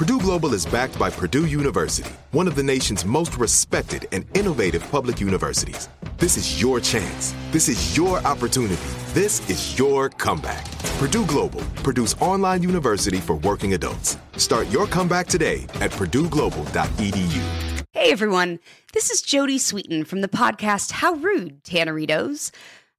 Purdue Global is backed by Purdue University, one of the nation's most respected and innovative public universities. This is your chance. This is your opportunity. This is your comeback. Purdue Global, Purdue's online university for working adults. Start your comeback today at purdueglobal.edu. Hey everyone, this is Jodie Sweetin from the podcast How Rude, Tanneritos.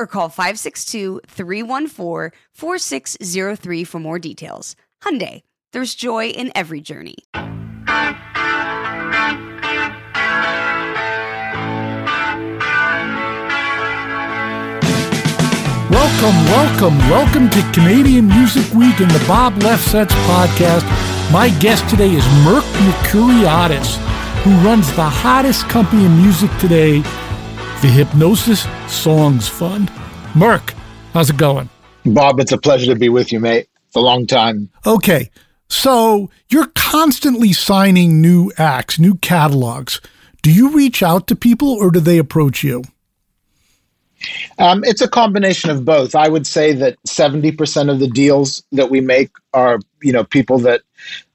or call 562-314-4603 for more details. Hyundai, there's joy in every journey. Welcome, welcome, welcome to Canadian Music Week and the Bob Lefsetz podcast. My guest today is Merck Mercuriadis, who runs the hottest company in music today, the Hipgnosis Songs Fund. Merck, how's it going? Bob, it's a pleasure to be with you, mate. It's a long time. Okay, so you're constantly signing new acts, new catalogs. Do you reach out to people or do they approach you? Um, it's a combination of both. I would say that 70% of the deals that we make are, you know, people that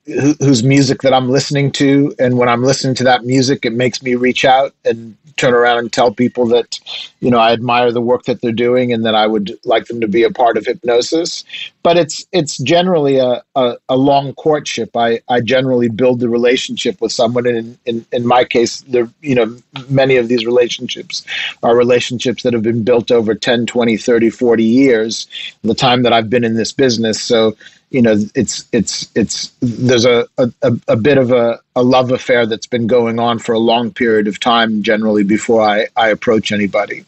whose music that I'm listening to, and when I'm listening to that music, it makes me reach out and turn around and tell people that, you know, I admire the work that they're doing and that I would like them to be a part of Hipgnosis. But it's it's generally a, a, a long courtship. I, I generally build the relationship with someone. And in, in, in my case, there, you know, many of these relationships are relationships that have been built over 10, 20, 30, 40 years, the time that I've been in this business. So you know it's it's it's there's a a, a bit of a, a love affair that's been going on for a long period of time generally before I, I approach anybody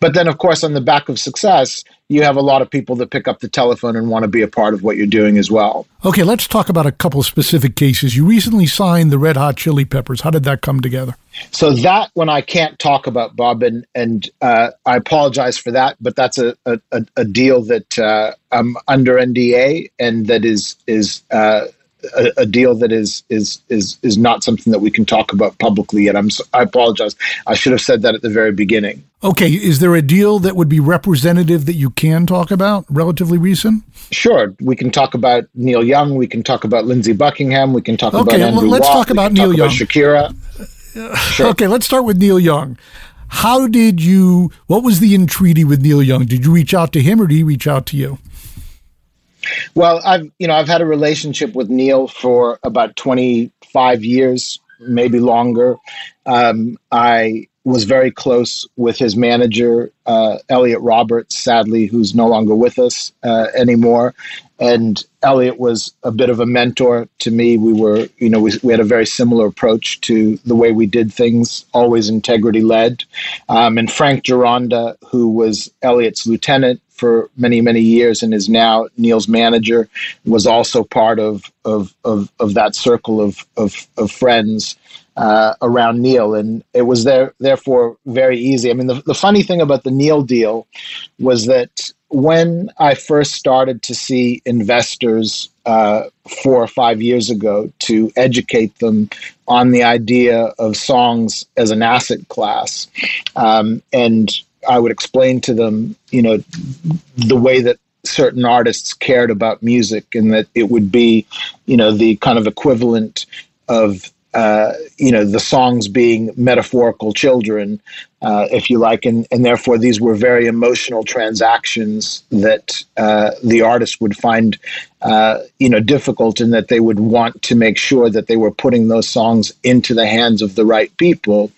but then of course on the back of success you have a lot of people that pick up the telephone and want to be a part of what you're doing as well. Okay let's talk about a couple of specific cases. You recently signed the red hot chili peppers. How did that come together? So that one I can't talk about, Bob, and and uh, I apologize for that. But that's a a, a deal that uh, I'm under NDA, and that is is uh, a, a, deal that is is is is not something that we can talk about publicly yet. I'm I apologize. I should have said that at the very beginning. Okay, is there a deal that would be representative that you can talk about, relatively recent? Sure, we can talk about Neil Young. We can talk about Lindsey Buckingham. We can talk okay, about Andrew let's Watt, talk about Neil talk Young. About Shakira. Uh, sure. Okay, let's start with Neil Young. How did you? What was the entreaty with Neil Young? Did you reach out to him, or did he reach out to you? Well, I've you know I've had a relationship with Neil for about twenty five years, maybe longer. Um, I was very close with his manager, uh, Elliot Roberts, sadly, who's no longer with us uh, anymore. And Elliot was a bit of a mentor to me. We were, you know, we, we had a very similar approach to the way we did things, always integrity led. Um, and Frank Gironda, who was Elliot's lieutenant for many, many years and is now Neil's manager, was also part of, of, of, of that circle of, of, of friends uh, around Neil, and it was there therefore very easy. I mean, the, the funny thing about the Neil deal was that when I first started to see investors uh, four or five years ago to educate them on the idea of songs as an asset class, um, and I would explain to them, you know, the way that certain artists cared about music and that it would be, you know, the kind of equivalent of uh, you know the songs being metaphorical children uh, if you like, and, and therefore these were very emotional transactions that uh, the artist would find, uh, you know, difficult, and that they would want to make sure that they were putting those songs into the hands of the right people.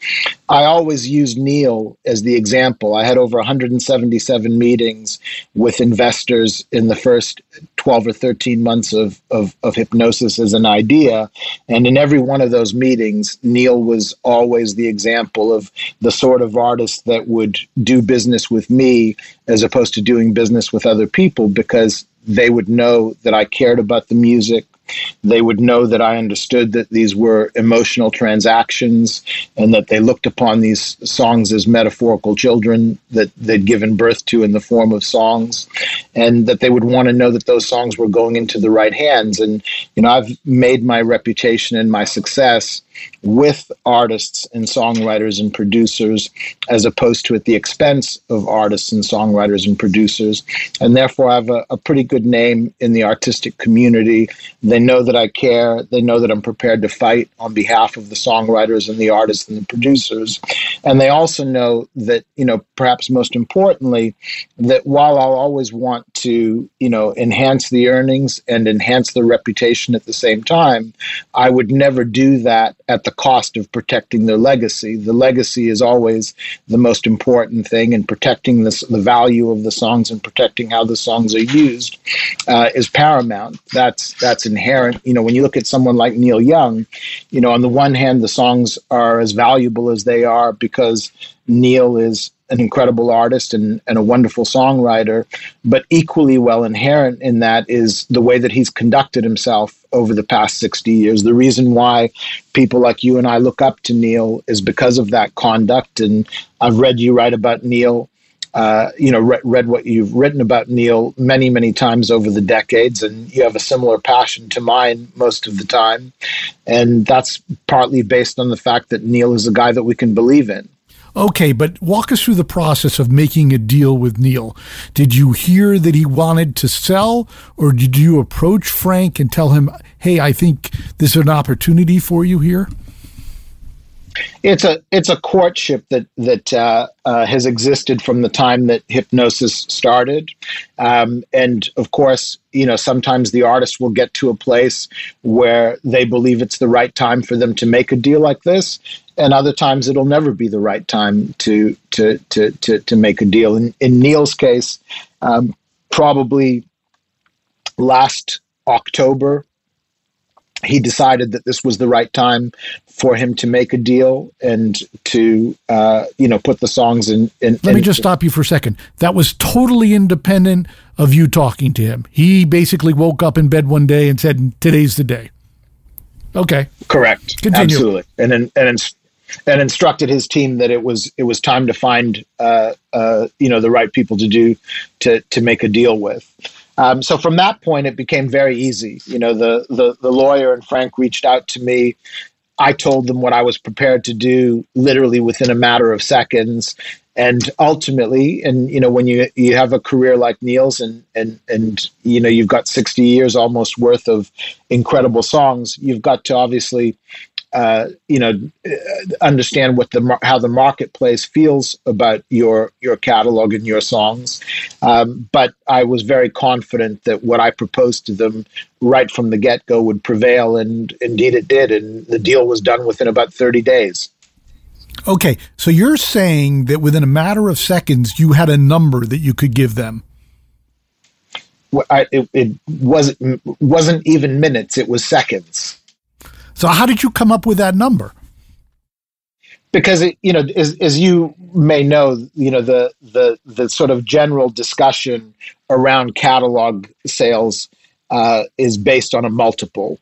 I always use Neil as the example. I had over 177 meetings with investors in the first 12 or 13 months of, of, of Hipgnosis as an idea, and in every one of those meetings, Neil was always the example of the sort of of artists that would do business with me as opposed to doing business with other people because they would know that I cared about the music. They would know that I understood that these were emotional transactions and that they looked upon these songs as metaphorical children that they'd given birth to in the form of songs, and that they would want to know that those songs were going into the right hands. And, you know, I've made my reputation and my success with artists and songwriters and producers as opposed to at the expense of artists and songwriters and producers. And therefore, I have a, a, pretty good name in the artistic community. They know that I care. They know that I'm prepared to fight on behalf of the songwriters and the artists and the producers. And they also know that, you know, perhaps most importantly, that while I'll always want to, you know, enhance the earnings and enhance the reputation at the same time, I would never do that at the cost of protecting their legacy. The legacy is always the most important thing, and protecting this, the value of the songs and protecting how the songs are used uh, is paramount. That's that's inherent. You know, when you look at someone like Neil Young, you know, on the one hand, the songs are as valuable as they are because Neil is an incredible artist and, and a wonderful songwriter, but equally well inherent in that is the way that he's conducted himself over the past 60 years. The reason why people like you and I look up to Neil is because of that conduct. And I've read you write about Neil. Uh, you know, re- read what you've written about Neil many, many times over the decades, and you have a similar passion to mine most of the time. And that's partly based on the fact that Neil is a guy that we can believe in. Okay, but walk us through the process of making a deal with Neil. Did you hear that he wanted to sell, or did you approach Frank and tell him, hey, I think this is an opportunity for you here? It's a it's a courtship that that uh, uh, has existed from the time that Hipgnosis started, um, and of course, you know sometimes the artist will get to a place where they believe it's the right time for them to make a deal like this, and other times it'll never be the right time to to to to, to make a deal. In, in Neil's case, um, probably last October he decided that this was the right time for him to make a deal and to uh, you know put the songs in, in let in, me just stop you for a second. That was totally independent of you talking to him. He basically woke up in bed one day and said today's the day. Okay. Correct. Continue. absolutely. And and, and and instructed his team that it was it was time to find uh, uh, you know the right people to do to to make a deal with um, so from that point, it became very easy. You know, the, the the lawyer and Frank reached out to me. I told them what I was prepared to do, literally within a matter of seconds. And ultimately, and you know, when you you have a career like Neil's, and and and you know, you've got sixty years almost worth of incredible songs, you've got to obviously uh, you know, understand what the how the marketplace feels about your your catalog and your songs. Um, but I was very confident that what I proposed to them right from the get go would prevail, and indeed it did. And the deal was done within about thirty days. Okay, so you're saying that within a matter of seconds, you had a number that you could give them. I, it, it wasn't wasn't even minutes; it was seconds. So how did you come up with that number? Because it, you know, as, as you may know, you know the the the sort of general discussion around catalog sales uh, is based on a multiple.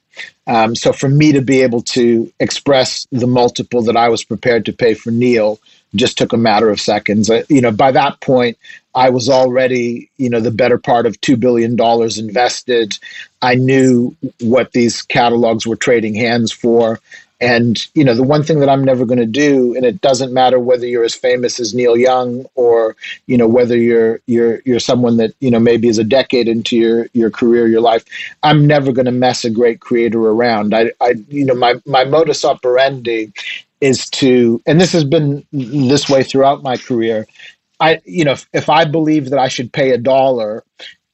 Um, so for me to be able to express the multiple that I was prepared to pay for Neil just took a matter of seconds. Uh, you know, by that point, I was already, you know, the better part of $2 billion invested. I knew what these catalogs were trading hands for. And you know, the one thing that I'm never going to do, and it doesn't matter whether you're as famous as Neil Young or you know whether you're you're you're someone that you know maybe is a decade into your your career, your life. I'm never going to mess a great creator around. I, I you know my my modus operandi is to, and this has been this way throughout my career. I you know if, if I believe that I should pay a dollar,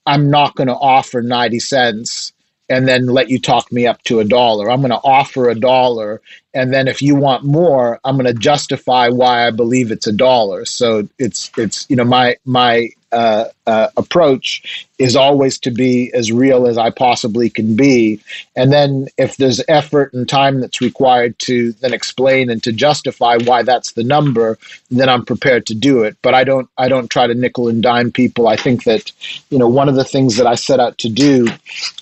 I'm not going to offer ninety cents and then let you talk me up to a dollar. I'm going to offer a dollar. And then if you want more, I'm going to justify why I believe it's a dollar. So it's, it's, you know, my, my, uh, uh, approach is always to be as real as I possibly can be. And then if there's effort and time that's required to then explain and to justify why that's the number, then I'm prepared to do it. But I don't I don't try to nickel and dime people. I think that, you know, one of the things that I set out to do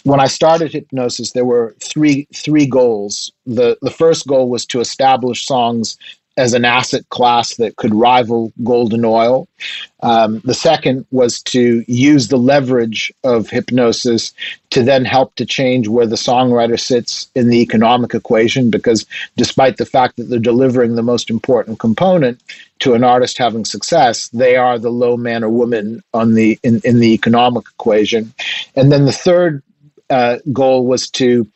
when I started Hipgnosis there were three three goals. The the first goal was to establish songs as an asset class that could rival gold and oil. Um, the second was to use the leverage of Hipgnosis to then help to change where the songwriter sits in the economic equation, because despite the fact that they're delivering the most important component to an artist having success, they are the low man or woman on the in, in the economic equation. And then the third uh, goal was to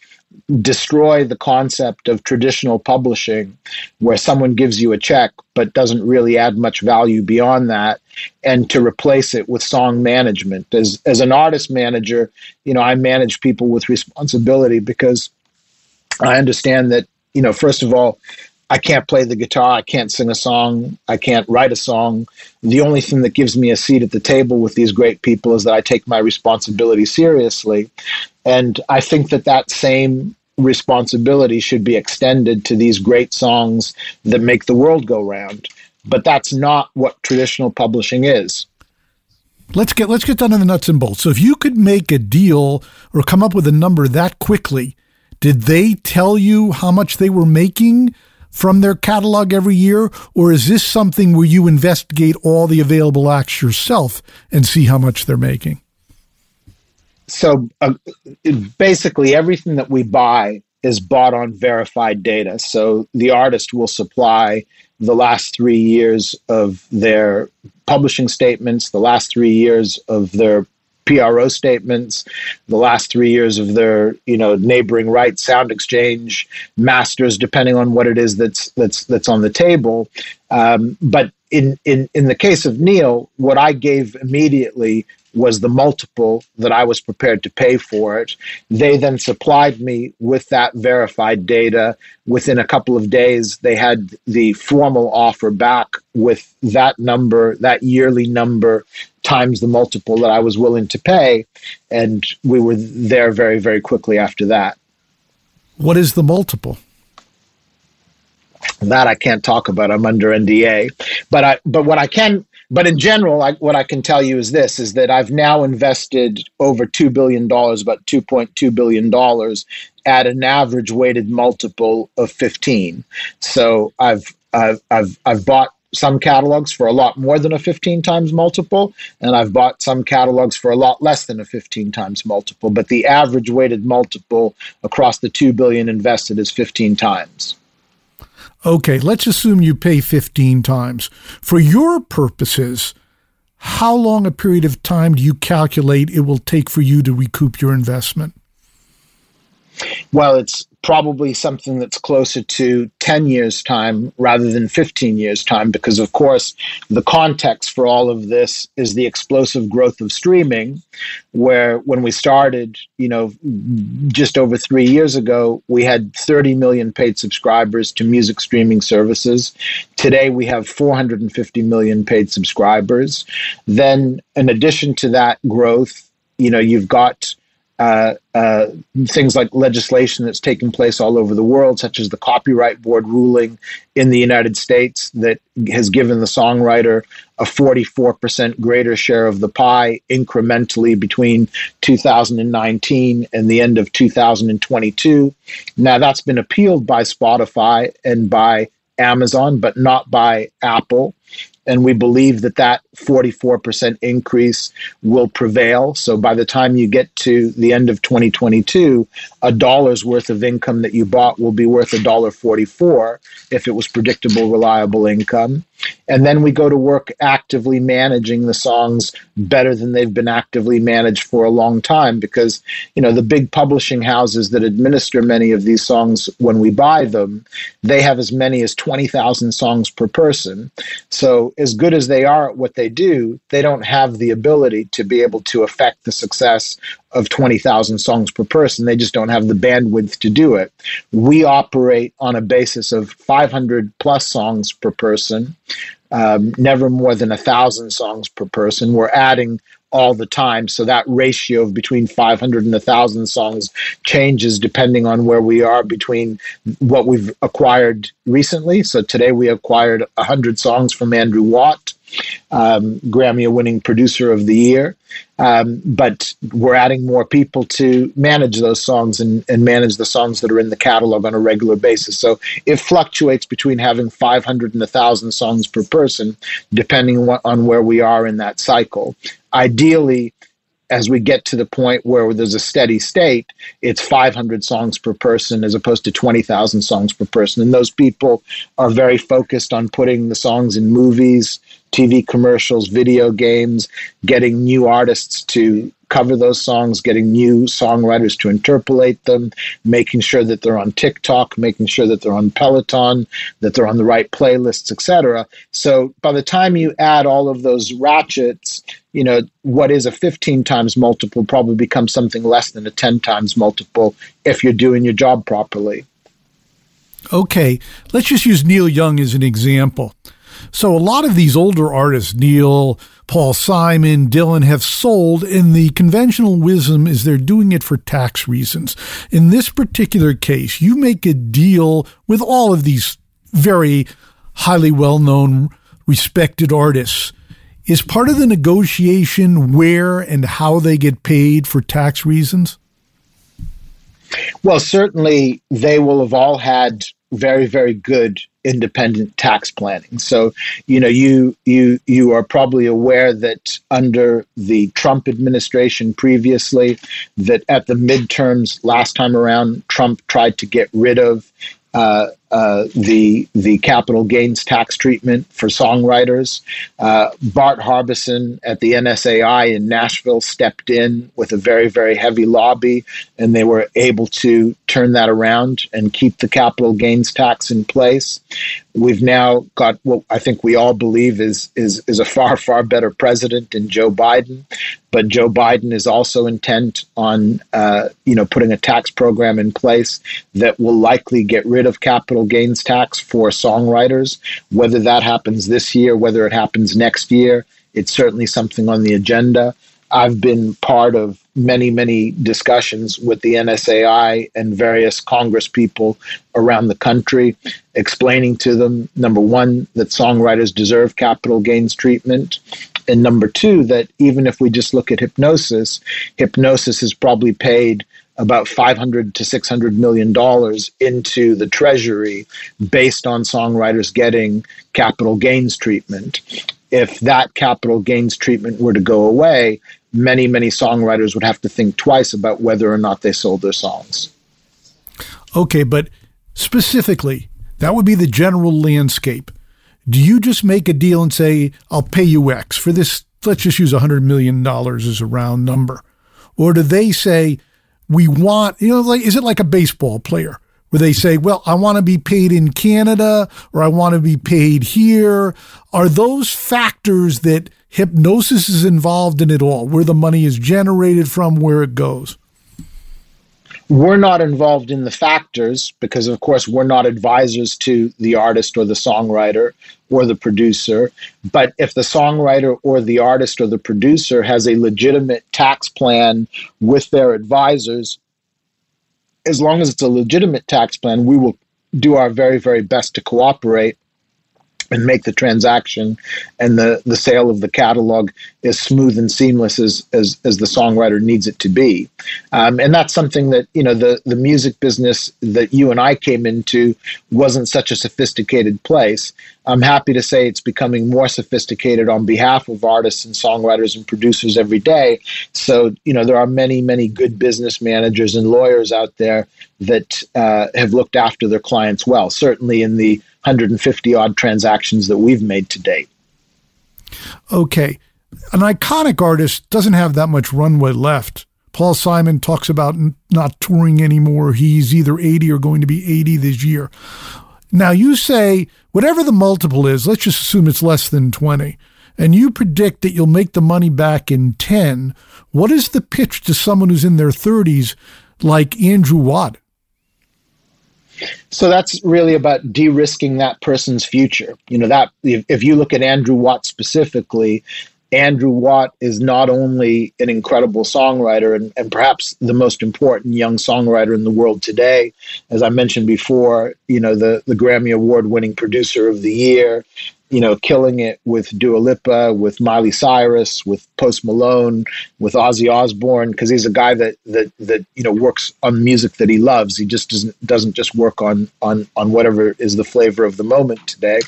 destroy the concept of traditional publishing where someone gives you a check but doesn't really add much value beyond that and to replace it with song management as as an artist manager you know i manage people with responsibility because i understand that you know first of all I can't play the guitar. I can't sing a song. I can't write a song. The only thing that gives me a seat at the table with these great people is that I take my responsibility seriously. And I think that that same responsibility should be extended to these great songs that make the world go round. But that's not what traditional publishing is. Let's get let's get down to the nuts and bolts. So if you could make a deal or come up with a number that quickly, did they tell you how much they were making from their catalog every year, or is this something where you investigate all the available acts yourself and see how much they're making? So uh, basically everything that we buy is bought on verified data. So the artist will supply the last three years of their publishing statements, the last three years of their PRO statements, the last three years of their, you know, neighboring rights, sound exchange, masters, depending on what it is that's that's that's on the table. Um, but in in in the case of Neil, what I gave immediately was the multiple that I was prepared to pay for it. They then supplied me with that verified data. Within a couple of days, they had the formal offer back with that number, that yearly number, times the multiple that I was willing to pay. And we were there very, very quickly after that. What is the multiple? That I can't talk about. I'm under NDA. But I but what I can but in general, I, what I can tell you is this: is that I've now invested over two billion dollars, about two point two billion dollars, at an average weighted multiple of fifteen. So I've I've I've, I've bought some catalogs for a lot more than a 15 times multiple, and I've bought some catalogs for a lot less than a 15 times multiple. But the average weighted multiple across the 2 billion invested is 15 times. Okay, let's assume you pay 15 times. For your purposes, how long a period of time do you calculate it will take for you to recoup your investment? Well, it's probably something that's closer to 10 years' time rather than 15 years' time, because of course, the context for all of this is the explosive growth of streaming, where when we started, you know, just over three years ago, we had 30 million paid subscribers to music streaming services. Today, we have 450 million paid subscribers. Then, in addition to that growth, you know, you've got uh, uh, things like legislation that's taking place all over the world, such as the Copyright Board ruling in the United States that has given the songwriter a 44% greater share of the pie incrementally between 2019 and the end of 2022. Now, that's been appealed by Spotify and by Amazon, but not by Apple and we believe that that 44% increase will prevail. So by the time you get to the end of 2022, a dollar's worth of income that you bought will be worth a dollar 44 if it was predictable, reliable income. And then we go to work actively managing the songs better than they've been actively managed for a long time because, you know, the big publishing houses that administer many of these songs when we buy them, they have as many as 20,000 songs per person. So as good as they are at what they do, they don't have the ability to be able to affect the success of 20,000 songs per person. They just don't have the bandwidth to do it. We operate on a basis of 500 plus songs per person, um, never more than a thousand songs per person. We're adding all the time. So that ratio of between 500 and a 1,000 songs changes depending on where we are between what we've acquired recently. So today we acquired 100 songs from Andrew Watt um, Grammy winning producer of the year. Um, but we're adding more people to manage those songs and, and manage the songs that are in the catalog on a regular basis. So it fluctuates between having 500 and 1,000 songs per person, depending on where we are in that cycle. Ideally, as we get to the point where there's a steady state, it's 500 songs per person as opposed to 20,000 songs per person. And those people are very focused on putting the songs in movies, TV commercials, video games, getting new artists to cover those songs, getting new songwriters to interpolate them, making sure that they're on TikTok, making sure that they're on Peloton, that they're on the right playlists, etc. So by the time you add all of those ratchets, you know, what is a 15 times multiple probably becomes something less than a 10 times multiple if you're doing your job properly. Okay, let's just use Neil Young as an example. So a lot of these older artists, Neil, Paul Simon, Dylan, have sold, and the conventional wisdom is they're doing it for tax reasons. In this particular case, you make a deal with all of these very highly well known, respected artists. Is part of the negotiation where and how they get paid for tax reasons? Well, certainly they will have all had very, very good independent tax planning. So, you know, you you you are probably aware that under the Trump administration previously, that at the midterms last time around, Trump tried to get rid of uh, uh, the the capital gains tax treatment for songwriters. Uh, Bart Herbison at the NSAI in Nashville stepped in with a very very heavy lobby, and they were able to turn that around and keep the capital gains tax in place. We've now got what I think we all believe is is is a far far better president in Joe Biden, but Joe Biden is also intent on uh, you know putting a tax program in place that will likely get rid of capital gains tax for songwriters. Whether that happens this year, whether it happens next year, it's certainly something on the agenda. I've been part of many, many discussions with the NSAI and various Congress people around the country, explaining to them number one, that songwriters deserve capital gains treatment. And number two, that even if we just look at Hipgnosis, Hipgnosis is probably paid about 500 to 600 million dollars into the treasury based on songwriters getting capital gains treatment. If that capital gains treatment were to go away many many songwriters would have to think twice about whether or not they sold their songs. Okay but specifically that would be the general landscape. Do you just make a deal and say i'll pay you x for this let's just use 100 million dollars as a round number. Or do they say we want, you know, like, is it like a baseball player where they say, well, I want to be paid in Canada or I want to be paid here? Are those factors that Hipgnosis is involved in it all, where the money is generated from, where it goes? We're not involved in the factors because, of course, we're not advisors to the artist or the songwriter or the producer. But if the songwriter or the artist or the producer has a legitimate tax plan with their advisors, as long as it's a legitimate tax plan, we will do our very, very best to cooperate and make the transaction and the, the sale of the catalog as smooth and seamless as, as, as the songwriter needs it to be. Um, and that's something that, you know, the, the music business that you and I came into wasn't such a sophisticated place. I'm happy to say it's becoming more sophisticated on behalf of artists and songwriters and producers every day. So, you know, there are many, many good business managers and lawyers out there that uh, have looked after their clients well, certainly in the 150 odd transactions that we've made to date. Okay. An iconic artist doesn't have that much runway left. Paul Simon talks about not touring anymore. He's either 80 or going to be 80 this year. Now, you say whatever the multiple is, let's just assume it's less than 20, and you predict that you'll make the money back in 10. What is the pitch to someone who's in their 30s like Andrew Watt? So that's really about de-risking that person's future. You know that if, if you look at Andrew Watt specifically, Andrew Watt is not only an incredible songwriter and, and perhaps the most important young songwriter in the world today. As I mentioned before, you know, the, the Grammy Award winning producer of the year, you know, killing it with Dua Lipa, with Miley Cyrus, with Post Malone, with Ozzy Osbourne, because he's a guy that that that you know works on music that he loves. He just doesn't doesn't just work on on on whatever is the flavor of the moment today.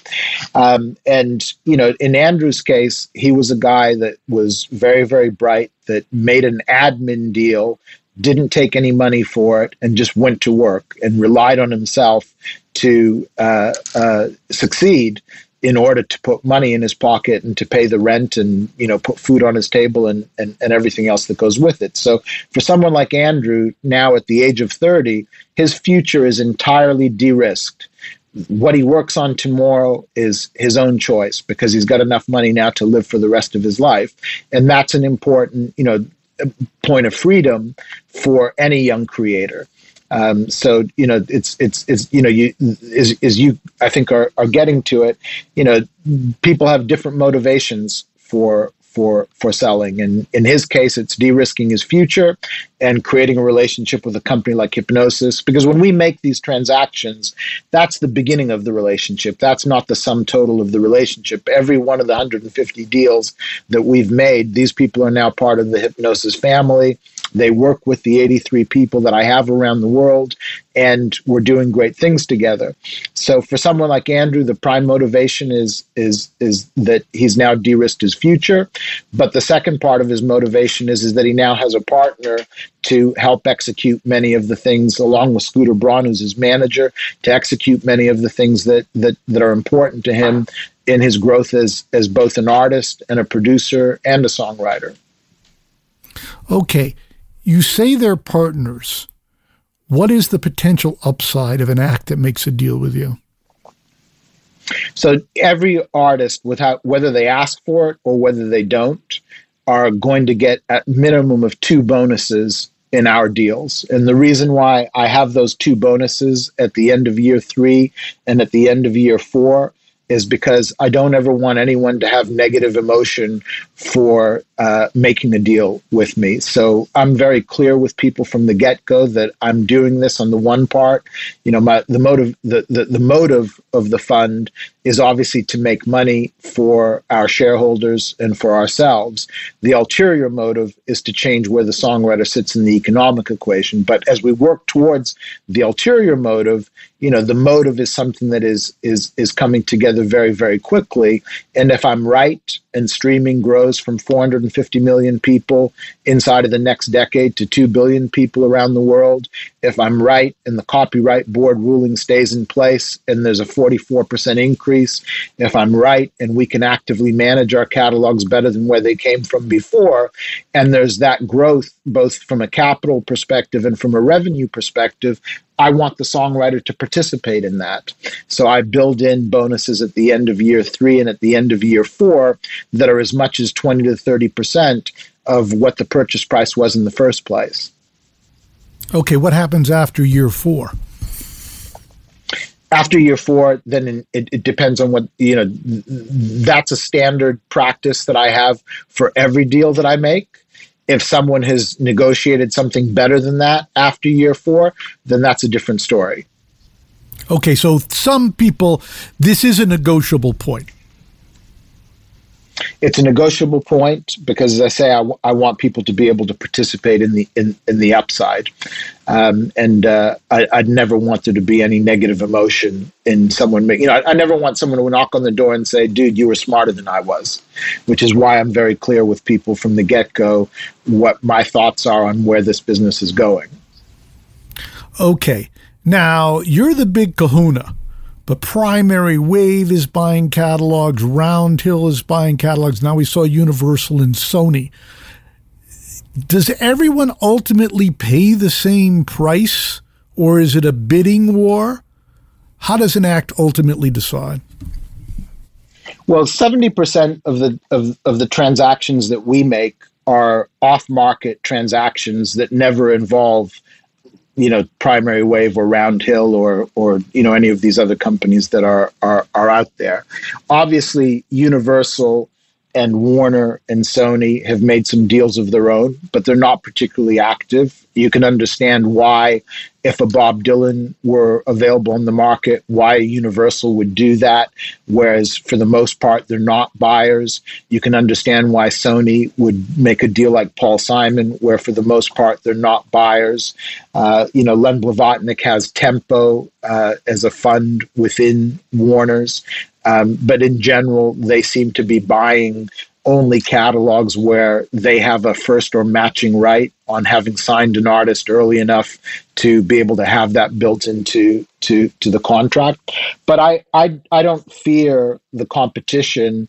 Um, and you know, in Andrew's case, he was a guy that was very very bright, that made an admin deal didn't take any money for it and just went to work and relied on himself to uh, uh, succeed in order to put money in his pocket and to pay the rent and you know put food on his table and, and, and everything else that goes with it. So for someone like andrew now at the age of 30 his future is entirely de-risked. What he works on tomorrow is his own choice because he's got enough money now to live for the rest of his life. And that's an important you know point of freedom for any young creator um, so you know, it's it's it's you know, you as, as you I think are are getting to it. You know, people have different motivations for for for selling. And in his case, it's de-risking his future and creating a relationship with a company like Hipgnosis. Because when we make these transactions, that's the beginning of the relationship. That's not the sum total of the relationship. Every one of the 150 deals that we've made, these people are now part of the Hipgnosis family. They work with the 83 people that I have around the world, and we're doing great things together. So for someone like Andrew, the prime motivation is is is that he's now de-risked his future. But the second part of his motivation is is that he now has a partner to help execute many of the things, along with Scooter Braun, who's his manager, to execute many of the things that that that are important to him in his growth as as both an artist and a producer and a songwriter. Okay. You say they're partners. What is the potential upside of an act that makes a deal with you? So every artist, without whether they ask for it or whether they don't, are going to get at minimum of two bonuses in our deals. And the reason why I have those two bonuses at the end of year three and at the end of year four is because I don't ever want anyone to have negative emotion for uh, making a deal with me. So I'm very clear with people from the get go that I'm doing this on the one part. You know, my the motive the, the, the motive of the fund is obviously to make money for our shareholders and for ourselves. The ulterior motive is to change where the songwriter sits in the economic equation. But as we work towards the ulterior motive, you know, the motive is something that is is is coming together very very quickly. And if I'm right, and streaming grows from 450 million people inside of the next decade to 2 billion people around the world, if I'm right and the copyright board ruling stays in place and there's a 44% increase, if I'm right and we can actively manage our catalogs better than where they came from before, and there's that growth both from a capital perspective and from a revenue perspective, I want the songwriter to participate in that. So I build in bonuses at the end of year three and at the end of year four that are as much as 20 to 30% of what the purchase price was in the first place. Okay, what happens after year four? After year four, then it, it depends on what, you know, that's a standard practice that I have for every deal that I make if someone has negotiated something better than that after year four, then that's a different story. Okay, so some people, this is a negotiable point. It's a negotiable point because, as I say, I, w- I want people to be able to participate in the in, in the upside, um, and uh, I, would never want there to be any negative emotion in someone. You know, I, I never want someone to knock on the door and say, "Dude, you were smarter than I was," which is why I'm very clear with people from the get go what my thoughts are on where this business is going. Okay, now, you're the big kahuna, but Primary Wave is buying catalogs, Round Hill is buying catalogs. Now we saw Universal and Sony. Does everyone ultimately pay the same price, or is it a bidding war? How does an act ultimately decide? Well, 70% of the of, of the transactions that we make are off-market transactions that never involve you know primary wave or round hill or or you know any of these other companies that are are, are out there. Obviously universal and Warner and Sony have made some deals of their own, but they're not particularly active. You can understand why, if a Bob Dylan were available in the market, why Universal would do that. Whereas for the most part, they're not buyers. You can understand why Sony would make a deal like Paul Simon, where for the most part, they're not buyers. Uh, you know, Len Blavatnik has Tempo uh, as a fund within Warner's. Um, but in general, they seem to be buying only catalogs where they have a first or matching right on having signed an artist early enough to be able to have that built into to to the contract. But I I, I don't fear the competition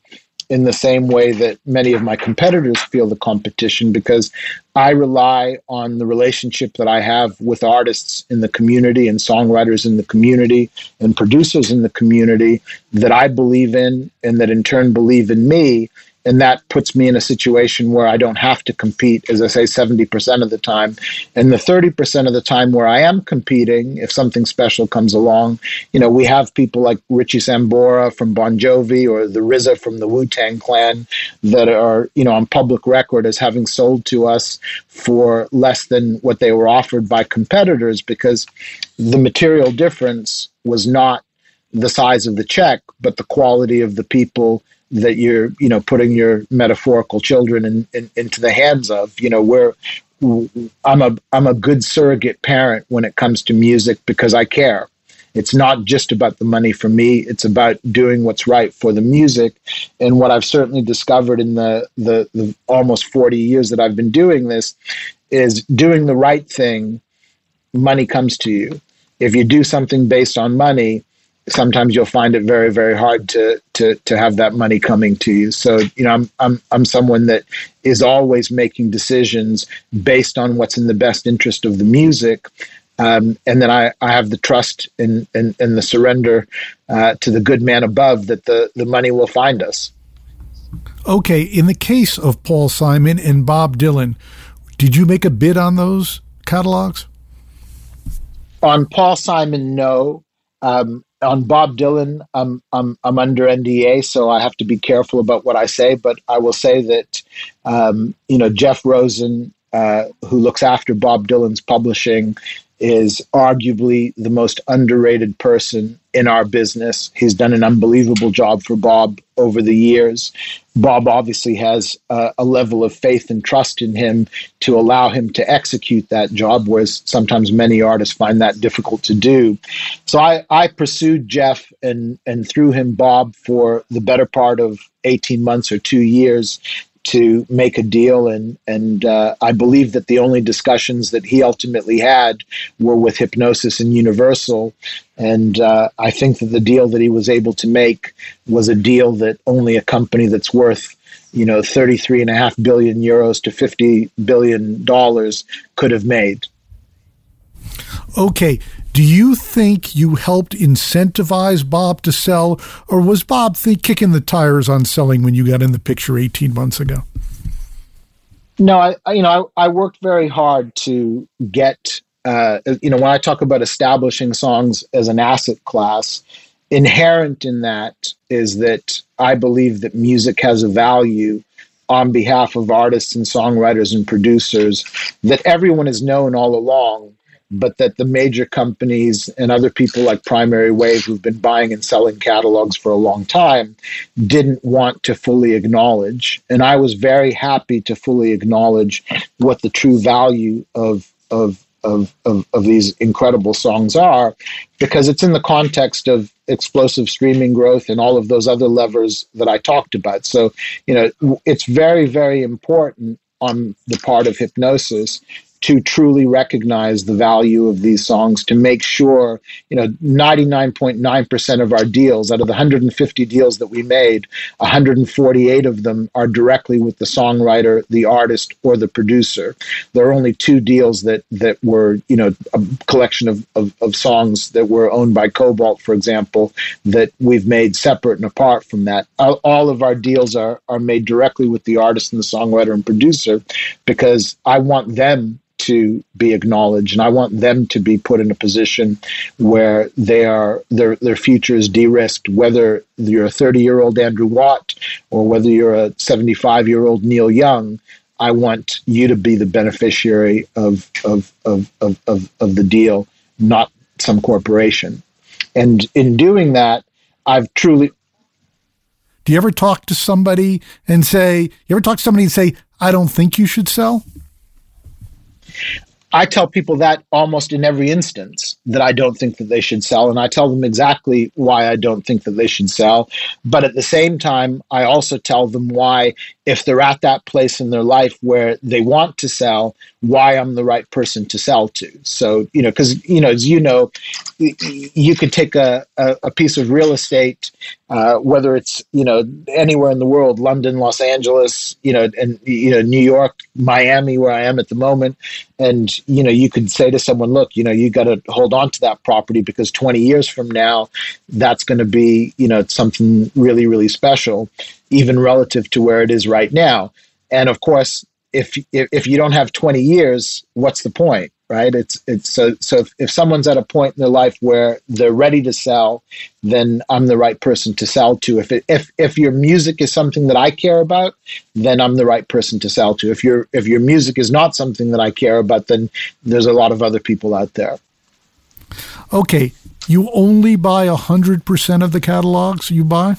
in the same way that many of my competitors feel the competition because I rely on the relationship that I have with artists in the community and songwriters in the community and producers in the community that I believe in and that in turn believe in me and that puts me in a situation where I don't have to compete, as I say, 70% of the time. And the 30% of the time where I am competing, if something special comes along, you know, we have people like Richie Sambora from Bon Jovi or the RZA from the Wu Tang Clan that are, you know, on public record as having sold to us for less than what they were offered by competitors because the material difference was not the size of the check, but the quality of the people that you're you know putting your metaphorical children in, in, into the hands of you know where I'm a I'm a good surrogate parent when it comes to music because I care. It's not just about the money for me. It's about doing what's right for the music. And what I've certainly discovered in the, the, the almost 40 years that I've been doing this is doing the right thing, money comes to you. If you do something based on money, sometimes you'll find it very very hard to to to have that money coming to you so you know i'm i'm i'm someone that is always making decisions based on what's in the best interest of the music um, and then I, I have the trust and and, and the surrender uh, to the good man above that the, the money will find us. Okay, in the case of Paul Simon and Bob Dylan, did you make a bid on those catalogs? On Paul Simon, no. Um, on Bob Dylan, I'm I'm I'm under NDA, so I have to be careful about what I say. But I will say that um, you know Jeff Rosen, uh, who looks after Bob Dylan's publishing, is arguably the most underrated person in our business. He's done an unbelievable job for Bob over the years. Bob obviously has a level of faith and trust in him to allow him to execute that job, whereas sometimes many artists find that difficult to do. So I, I pursued Jeff and, and through him Bob for the better part of 18 months or two years to make a deal, and and uh, I believe that the only discussions that he ultimately had were with Hipgnosis and Universal, and uh, I think that the deal that he was able to make was a deal that only a company that's worth you know 33 and a half billion euros to 50 billion dollars could have made. Okay, do you think you helped incentivize Bob to sell, or was Bob kicking the tires on selling when you got in the picture 18 months ago? No, I, I you know I, I, worked very hard to get uh, you know when I talk about establishing songs as an asset class, inherent in that is that I believe that music has a value on behalf of artists and songwriters and producers that everyone has known all along but that the major companies and other people like Primary Wave, who've been buying and selling catalogs for a long time, didn't want to fully acknowledge. And I was very happy to fully acknowledge what the true value of of of, of, of these incredible songs are because it's in the context of explosive streaming growth and all of those other levers that I talked about. So, you know, it's very, very important on the part of Hipgnosis to truly recognize the value of these songs to make sure you know 99.9% of our deals out of the 150 deals that we made 148 of them are directly with the songwriter the artist or the producer. There are only two deals that that were you know a collection of, of, of songs that were owned by Kobalt for example that we've made separate and apart from that. All, all of our deals are are made directly with the artist and the songwriter and producer because i want them to be acknowledged. And I want them to be put in a position where they are their their future is de-risked whether you're a 30 year old Andrew Watt or whether you're a 75 year old Neil Young I want you to be the beneficiary of of, of, of, of, of the deal not some corporation. And in doing that I've truly do you ever talk to somebody and say you ever talk to somebody and say I don't think you should sell I tell people that almost in every instance that I don't think that they should sell. And I tell them exactly why I don't think that they should sell. But at the same time, I also tell them why, if they're at that place in their life where they want to sell, why I'm the right person to sell to. So, you know, because, you know, as you know, you could take a, a, a piece of real estate, uh, whether it's, you know, anywhere in the world, London, Los Angeles, you know, and, you know, New York, Miami, where I am at the moment. And, you know, you could say to someone, look, you know, you got to hold on to that property because 20 years from now, that's going to be, you know, something really, really special, even relative to where it is right now. And of course, if if you don't have 20 years what's the point right? It's it's so so if, if someone's at a point in their life where they're ready to sell then i'm the right person to sell to. If it, if if your music is something that i care about then i'm the right person to sell to. If your if your music is not something that i care about then there's a lot of other people out there. Okay you only buy 100% of the catalogs you buy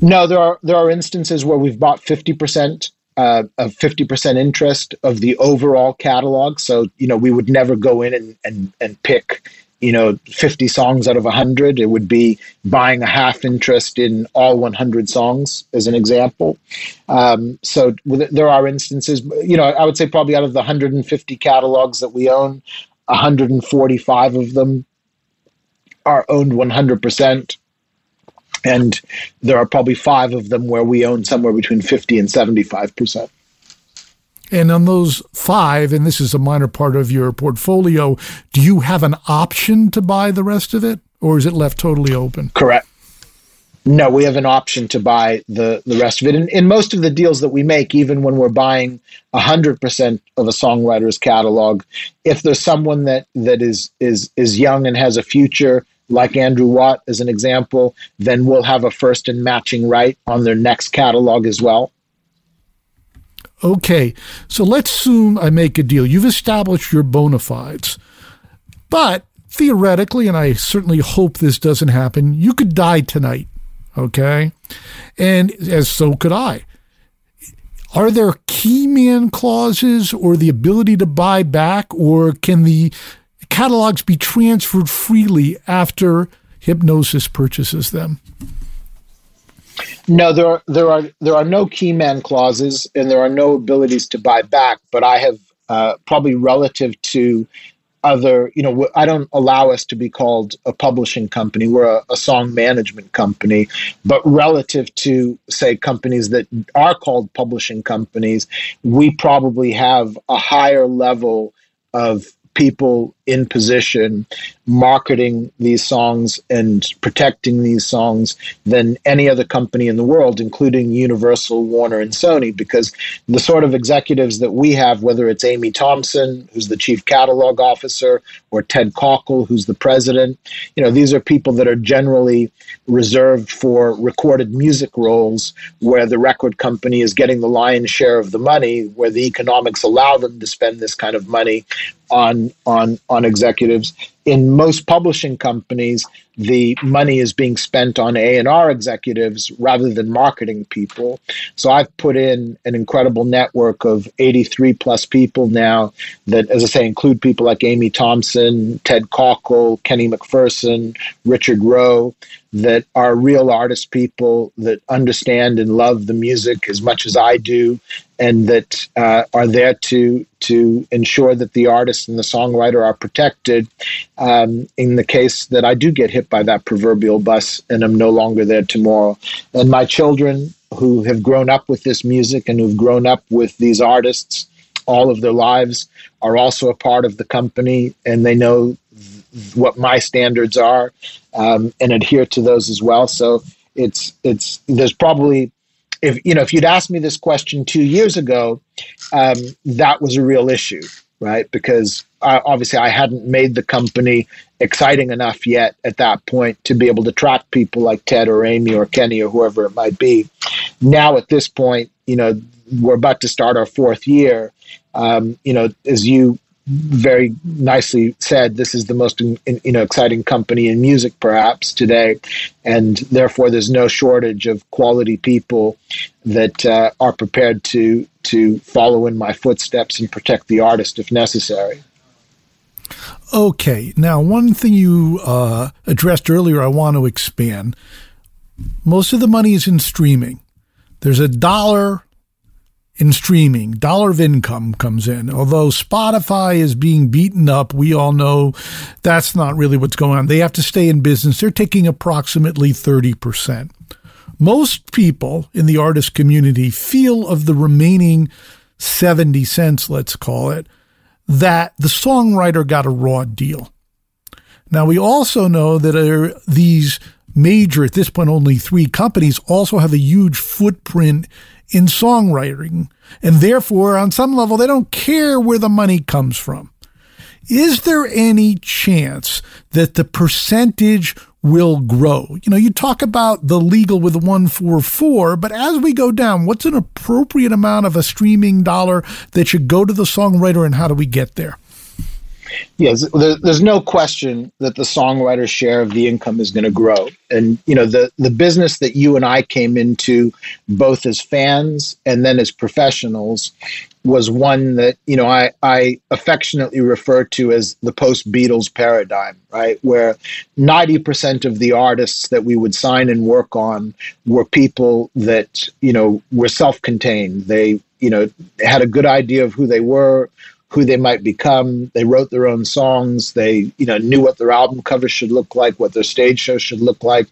no, there are there are instances where we've bought fifty percent uh, of 50% interest of the overall catalog. So, you know, we would never go in and, and, and pick, you know, 50 songs out of 100. It would be buying a half interest in all 100 songs, as an example. Um, so there are instances, you know, I would say probably out of the 150 catalogs that we own, 145 of them are owned 100% and there are probably five of them where we own somewhere between 50 and 75%. And on those five, and this is a minor part of your portfolio, do you have an option to buy the rest of it, or is it left totally open? Correct. No, we have an option to buy the, the rest of it. In, in most of the deals that we make, even when we're buying 100% of a songwriter's catalog, if there's someone that, that is, is, is young and has a future, like Andrew Watt as an example, then we'll have a first and matching right on their next catalog as well. Okay, so let's assume I make a deal. You've established your bona fides, but theoretically, and I certainly hope this doesn't happen, you could die tonight. Okay, and as so could I. Are there key man clauses or the ability to buy back, or can the catalogs be transferred freely after Hipgnosis purchases them? No, there are, there are there are no key man clauses, and there are no abilities to buy back. But I have uh, probably relative to other, you know, I don't allow us to be called a publishing company. We're a, a song management company, but relative to say companies that are called publishing companies, we probably have a higher level of people in position marketing these songs and protecting these songs than any other company in the world, including Universal, Warner, and Sony, because the sort of executives that we have, whether it's Amy Thompson, who's the chief catalog officer, or Ted Cockle, who's the president, you know, these are people that are generally reserved for recorded music roles where the record company is getting the lion's share of the money, where the economics allow them to spend this kind of money on on on executives. In most publishing companies, the money is being spent on A&R executives rather than marketing people. So I've put in an incredible network of 83 plus people now that, as I say, include people like Amy Thompson, Ted Cockle, Kenny McPherson, Richard Rowe, that are real artist people that understand and love the music as much as I do, and that uh, are there to to ensure that the artist and the songwriter are protected um, in the case that I do get hit by that proverbial bus and I'm no longer there tomorrow. And my children who have grown up with this music and who've grown up with these artists all of their lives are also a part of the company and they know what my standards are um, and adhere to those as well. So it's it's there's probably if you know if you'd asked me this question two years ago, um, that was a real issue, right? Because I, obviously I hadn't made the company exciting enough yet at that point to be able to track people like Ted or Amy or Kenny or whoever it might be. Now at this point, you know, we're about to start our fourth year. Um, you know, as you very nicely said, this is the most you know exciting company in music perhaps today, and therefore there's no shortage of quality people that uh, are prepared to to follow in my footsteps and protect the artist if necessary. Okay, now one thing you uh, addressed earlier, I want to expand. Most of the money is in streaming. There's a dollar in streaming. Dollar of income comes in. Although Spotify is being beaten up, we all know that's not really what's going on. They have to stay in business. They're taking approximately 30%. Most people in the artist community feel of the remaining 70 cents, let's call it, that the songwriter got a raw deal. Now, we also know that these major, at this point, only three companies also have a huge footprint in songwriting. And therefore, on some level, they don't care where the money comes from. Is there any chance that the percentage will grow? You know, you talk about the legal with the 144, but as we go down, what's an appropriate amount of a streaming dollar that should go to the songwriter and how do we get there? Yes, there's no question that the songwriter's share of the income is going to grow. And, you know, the, the business that you and I came into, both as fans and then as professionals, was one that, you know, I, I affectionately refer to as the post Beatles paradigm, right? Where 90% of the artists that we would sign and work on were people that, you know, were self contained. They, you know, had a good idea of who they were, who they might become. They wrote their own songs. They, you know, knew what their album cover should look like, what their stage show should look like.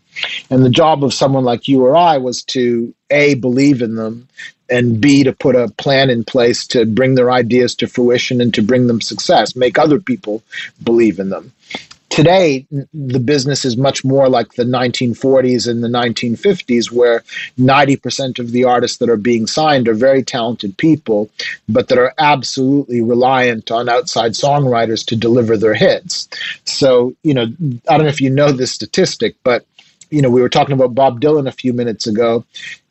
And the job of someone like you or I was to A, believe in them, and B, to put a plan in place to bring their ideas to fruition and to bring them success, make other people believe in them. Today, the business is much more like the 1940s and the 1950s, where 90% of the artists that are being signed are very talented people, but that are absolutely reliant on outside songwriters to deliver their hits. So, you know, I don't know if you know this statistic, but you know, we were talking about Bob Dylan a few minutes ago.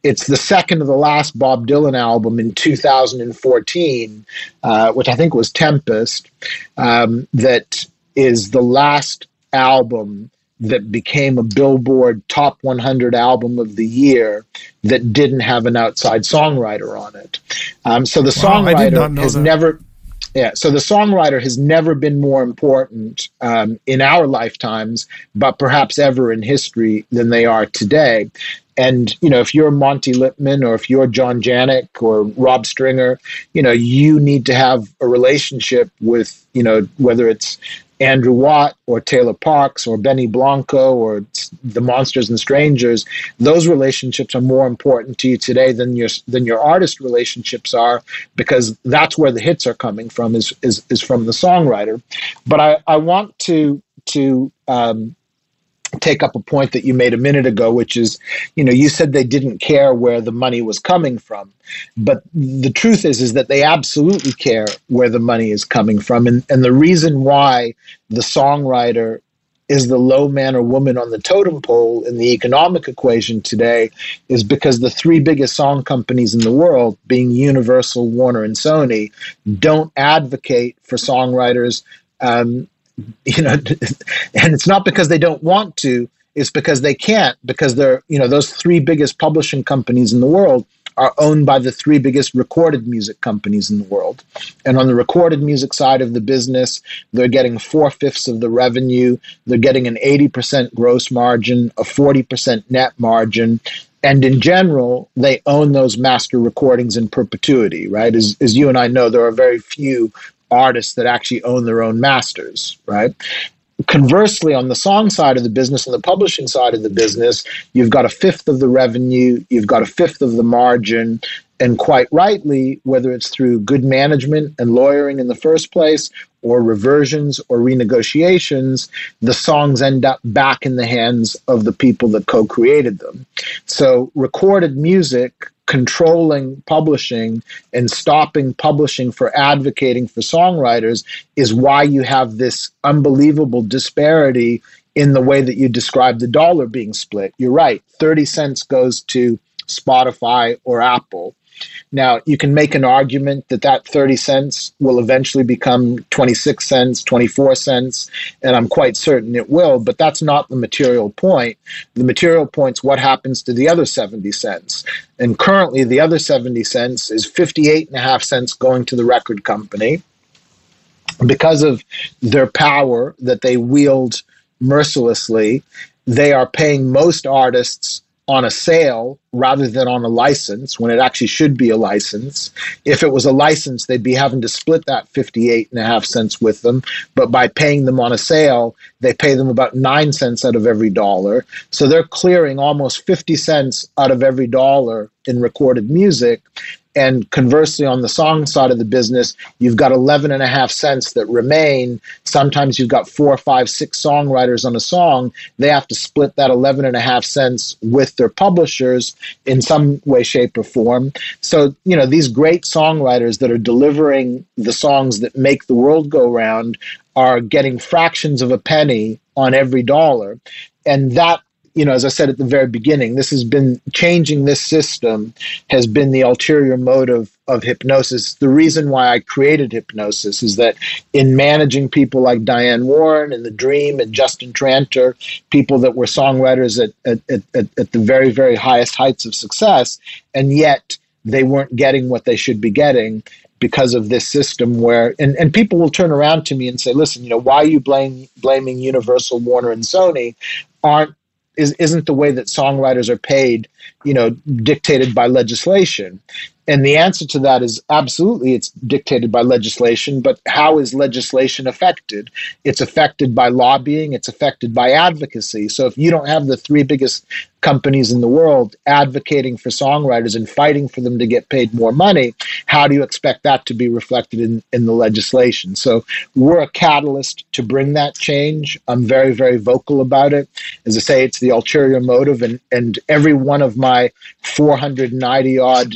It's the second of the last Bob Dylan album in 2014, uh, which I think was Tempest, um, that is the last album that became a Billboard Top 100 album of the year that didn't have an outside songwriter on it. Um, so the wow, songwriter has that. never. Yeah, so the songwriter has never been more important um, in our lifetimes, but perhaps ever in history than they are today. And you know, if you're Monte Lipman or if you're John Janick or Rob Stringer, you know, you need to have a relationship with you know whether it's Andrew Watt or Taylor Parks or Benny Blanco or the Monsters and Strangers, those relationships are more important to you today than your than your artist relationships are because that's where the hits are coming from is is, is from the songwriter. But I, I want to to um, take up a point that you made a minute ago, which is, you know, you said they didn't care where the money was coming from, but the truth is, is that they absolutely care where the money is coming from, and and the reason why the songwriter is the low man or woman on the totem pole in the economic equation today is because the three biggest song companies in the world, being Universal, Warner, and Sony, don't advocate for songwriters Um, you know, and it's not because they don't want to; it's because they can't. Because they're, you know, those three biggest publishing companies in the world are owned by the three biggest recorded music companies in the world. And on the recorded music side of the business, they're getting four fifths of the revenue. They're getting an 80% gross margin, a 40% net margin. And in general, they own those master recordings in perpetuity, right? As, as you and I know, there are very few artists that actually own their own masters, right? Conversely, on the song side of the business and the publishing side of the business, you've got a fifth of the revenue, you've got a fifth of the margin, and quite rightly, whether it's through good management and lawyering in the first place, or reversions or renegotiations, the songs end up back in the hands of the people that co created them. So, recorded music controlling publishing and stopping publishing for advocating for songwriters is why you have this unbelievable disparity in the way that you describe the dollar being split. You're right, 30 cents goes to Spotify or Apple. Now, you can make an argument that that 30 cents will eventually become 26 cents, 24 cents, and I'm quite certain it will, but that's not the material point. The material point's what happens to the other 70 cents. And currently, the other 70 cents is 58 and a half cents going to the record company because of their power that they wield mercilessly. They are paying most artists on a sale rather than on a license when it actually should be a license. If it was a license, they'd be having to split that 58 and a half cents with them. But by paying them on a sale, they pay them about nine cents out of every dollar. So they're clearing almost 50 cents out of every dollar in recorded music. And conversely, on the song side of the business, you've got 11 and a half cents that remain. Sometimes you've got four, five, six songwriters on a song. They have to split that 11 and a half cents with their publishers in some way, shape, or form. So, you know, these great songwriters that are delivering the songs that make the world go round are getting fractions of a penny on every dollar. And that you know, as I said at the very beginning, this has been changing this system has been the ulterior motive of Hipgnosis. The reason why I created Hipgnosis is that in managing people like Diane Warren and The Dream and Justin Tranter, people that were songwriters at, at, at, at the very, very highest heights of success, and yet they weren't getting what they should be getting because of this system where and, and people will turn around to me and say listen you know why are you blame, blaming universal warner and sony aren't is, isn't the way that songwriters are paid, you know, dictated by legislation. And the answer to that is absolutely it's dictated by legislation, but how is legislation affected? It's affected by lobbying, it's affected by advocacy. So if you don't have the three biggest companies in the world advocating for songwriters and fighting for them to get paid more money, how do you expect that to be reflected in, in the legislation? So we're a catalyst to bring that change. I'm very, very vocal about it. As I say, it's the ulterior motive, and, and every one of my 490 odd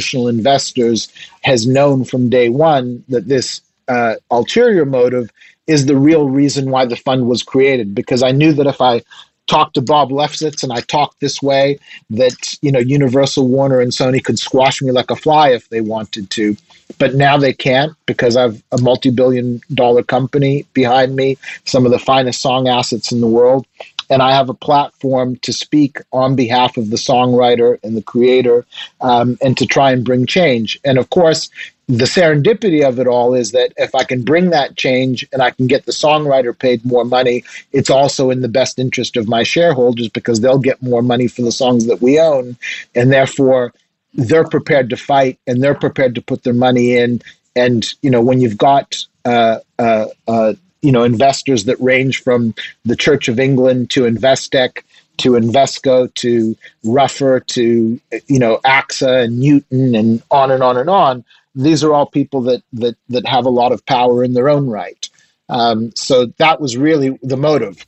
institutional investors has known from day one that this uh, ulterior motive is the real reason why the fund was created. Because I knew that if I talked to Bob Lefsetz and I talked this way, that you know Universal, Warner, and Sony could squash me like a fly if they wanted to. But now they can't because I've a multi-billion dollar company behind me, some of the finest song assets in the world, and I have a platform to speak on behalf of the songwriter and the creator um, and to try and bring change. And of course, the serendipity of it all is that if I can bring that change and I can get the songwriter paid more money, it's also in the best interest of my shareholders because they'll get more money for the songs that we own. And therefore, they're prepared to fight and they're prepared to put their money in. And, you know, when you've got uh, uh, uh, you know investors that range from the Church of England to Investec to Invesco to Ruffer to you know AXA and Newton and on and on and on. These are all people that that that have a lot of power in their own right. Um, so that was really the motive.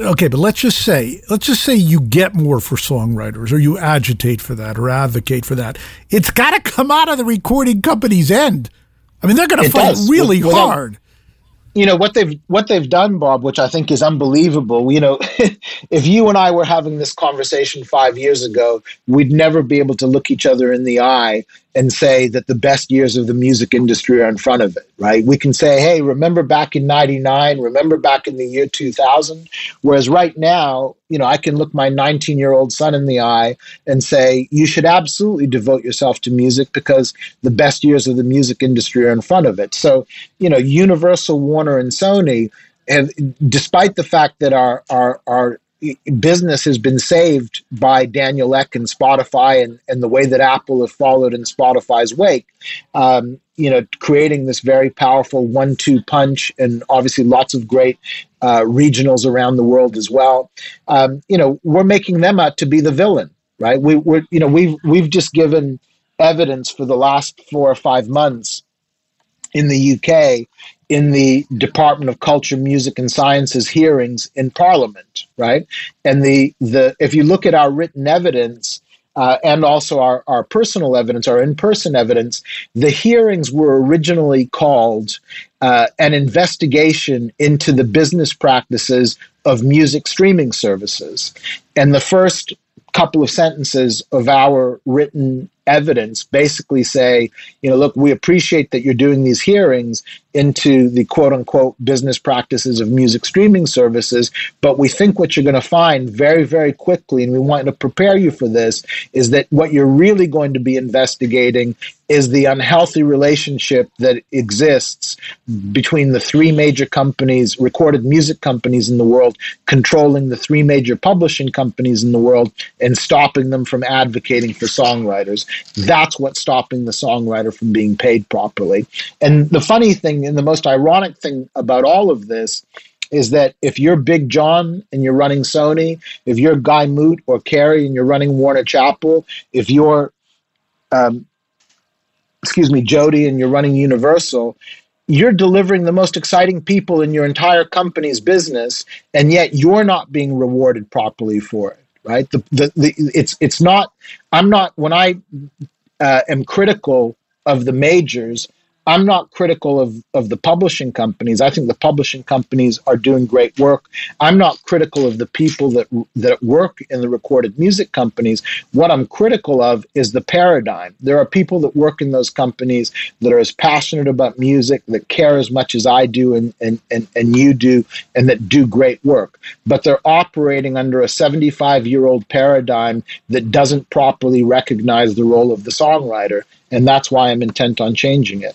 Okay, but let's just say let's just say you get more for songwriters, or you agitate for that, or advocate for that. It's got to come out of the recording company's end. I mean, they're going to fight does. really Without, hard you know what they've what they've done, Bob, which I think is unbelievable. You know, if you and I were having this conversation five years ago, we'd never be able to look each other in the eye and say that the best years of the music industry are in front of it, right? We can say, hey, remember back in 99, remember back in the year 2000. Whereas right now, you know, I can look my 19 year old son in the eye and say, you should absolutely devote yourself to music because the best years of the music industry are in front of it. So, you know, Universal, Warner, and Sony have, despite the fact that our, our, our business has been saved by Daniel Ek and Spotify and, and the way that Apple have followed in Spotify's wake. Um, you know, creating this very powerful one-two punch, and obviously lots of great uh, regionals around the world as well. Um, you know, we're making them out to be the villain, right? We, we're, you know, we've we've just given evidence for the last four or five months in the UK in the Department of Culture, Music and Sciences hearings in Parliament, right? And the the if you look at our written evidence uh, and also our, our personal evidence, our in-person evidence, the hearings were originally called uh, an investigation into the business practices of music streaming services. And the first couple of sentences of our written evidence basically say, you know, look, we appreciate that you're doing these hearings into the quote unquote business practices of music streaming services, but we think what you're going to find very, very quickly, and we want to prepare you for this, is that what you're really going to be investigating is the unhealthy relationship that exists between the three major companies, recorded music companies in the world, controlling the three major publishing companies in the world and stopping them from advocating for songwriters. That's what's stopping the songwriter from being paid properly. And the funny thing and the most ironic thing about all of this is that if you're Big John and you're running Sony, if you're Guy Moot or Kerry and you're running Warner Chappell, if you're, um, excuse me, Jody and you're running Universal, you're delivering the most exciting people in your entire company's business, and yet you're not being rewarded properly for it. Right? The, the, the it's it's not. I'm not when I uh, am critical of the majors. I'm not critical of, of the publishing companies. I think the publishing companies are doing great work. I'm not critical of the people that that work in the recorded music companies. What I'm critical of is the paradigm. There are people that work in those companies that are as passionate about music, that care as much as I do and, and, and, and you do, and that do great work. But they're operating under a 75 year old paradigm that doesn't properly recognize the role of the songwriter. And that's why I'm intent on changing it.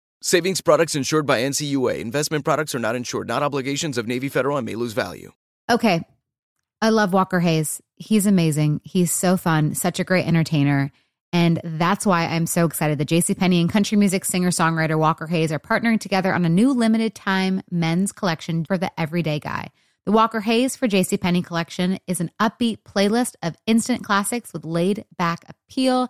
Savings products insured by NCUA. Investment products are not insured, not obligations of Navy Federal and may lose value. Okay. I love Walker Hayes. He's amazing. He's so fun, such a great entertainer. And that's why I'm so excited that JCPenney and country music singer songwriter Walker Hayes are partnering together on a new limited time men's collection for the everyday guy. The Walker Hayes for JCPenney collection is an upbeat playlist of instant classics with laid back appeal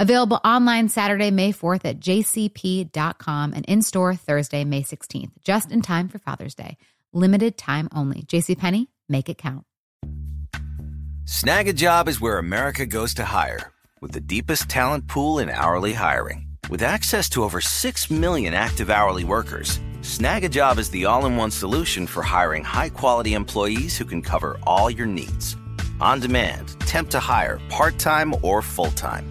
Available online Saturday, May 4th at jcp.com and in store Thursday, May 16th, just in time for Father's Day. Limited time only. JCPenney, make it count. Snagajob is where America goes to hire, with the deepest talent pool in hourly hiring. With access to over 6 million active hourly workers, Snagajob is the all in one solution for hiring high quality employees who can cover all your needs. On demand, temp to hire, part time or full time.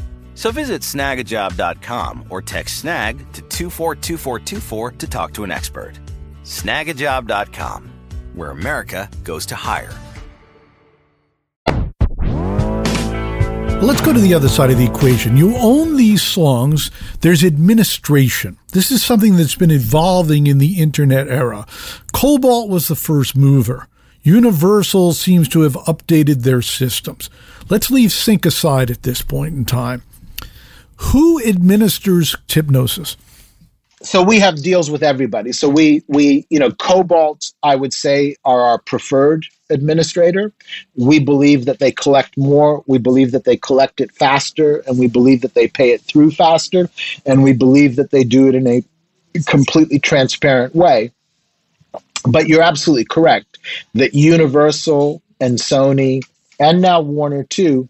So visit snagajob.com or text snag to 242424 to talk to an expert. Snagajob.com, where America goes to hire. Let's go to the other side of the equation. You own these songs, there's administration. This is something that's been evolving in the internet era. Kobalt was the first mover. Universal seems to have updated their systems. Let's leave sync aside at this point in time. Who administers Hipgnosis? so we have deals with everybody. So we we you know Kobalt I would say, are our preferred administrator. We believe that they collect more. We believe that they collect it faster, and we believe that they pay it through faster, and we believe that they do it in a completely transparent way. But you're absolutely correct that Universal and Sony and now Warner too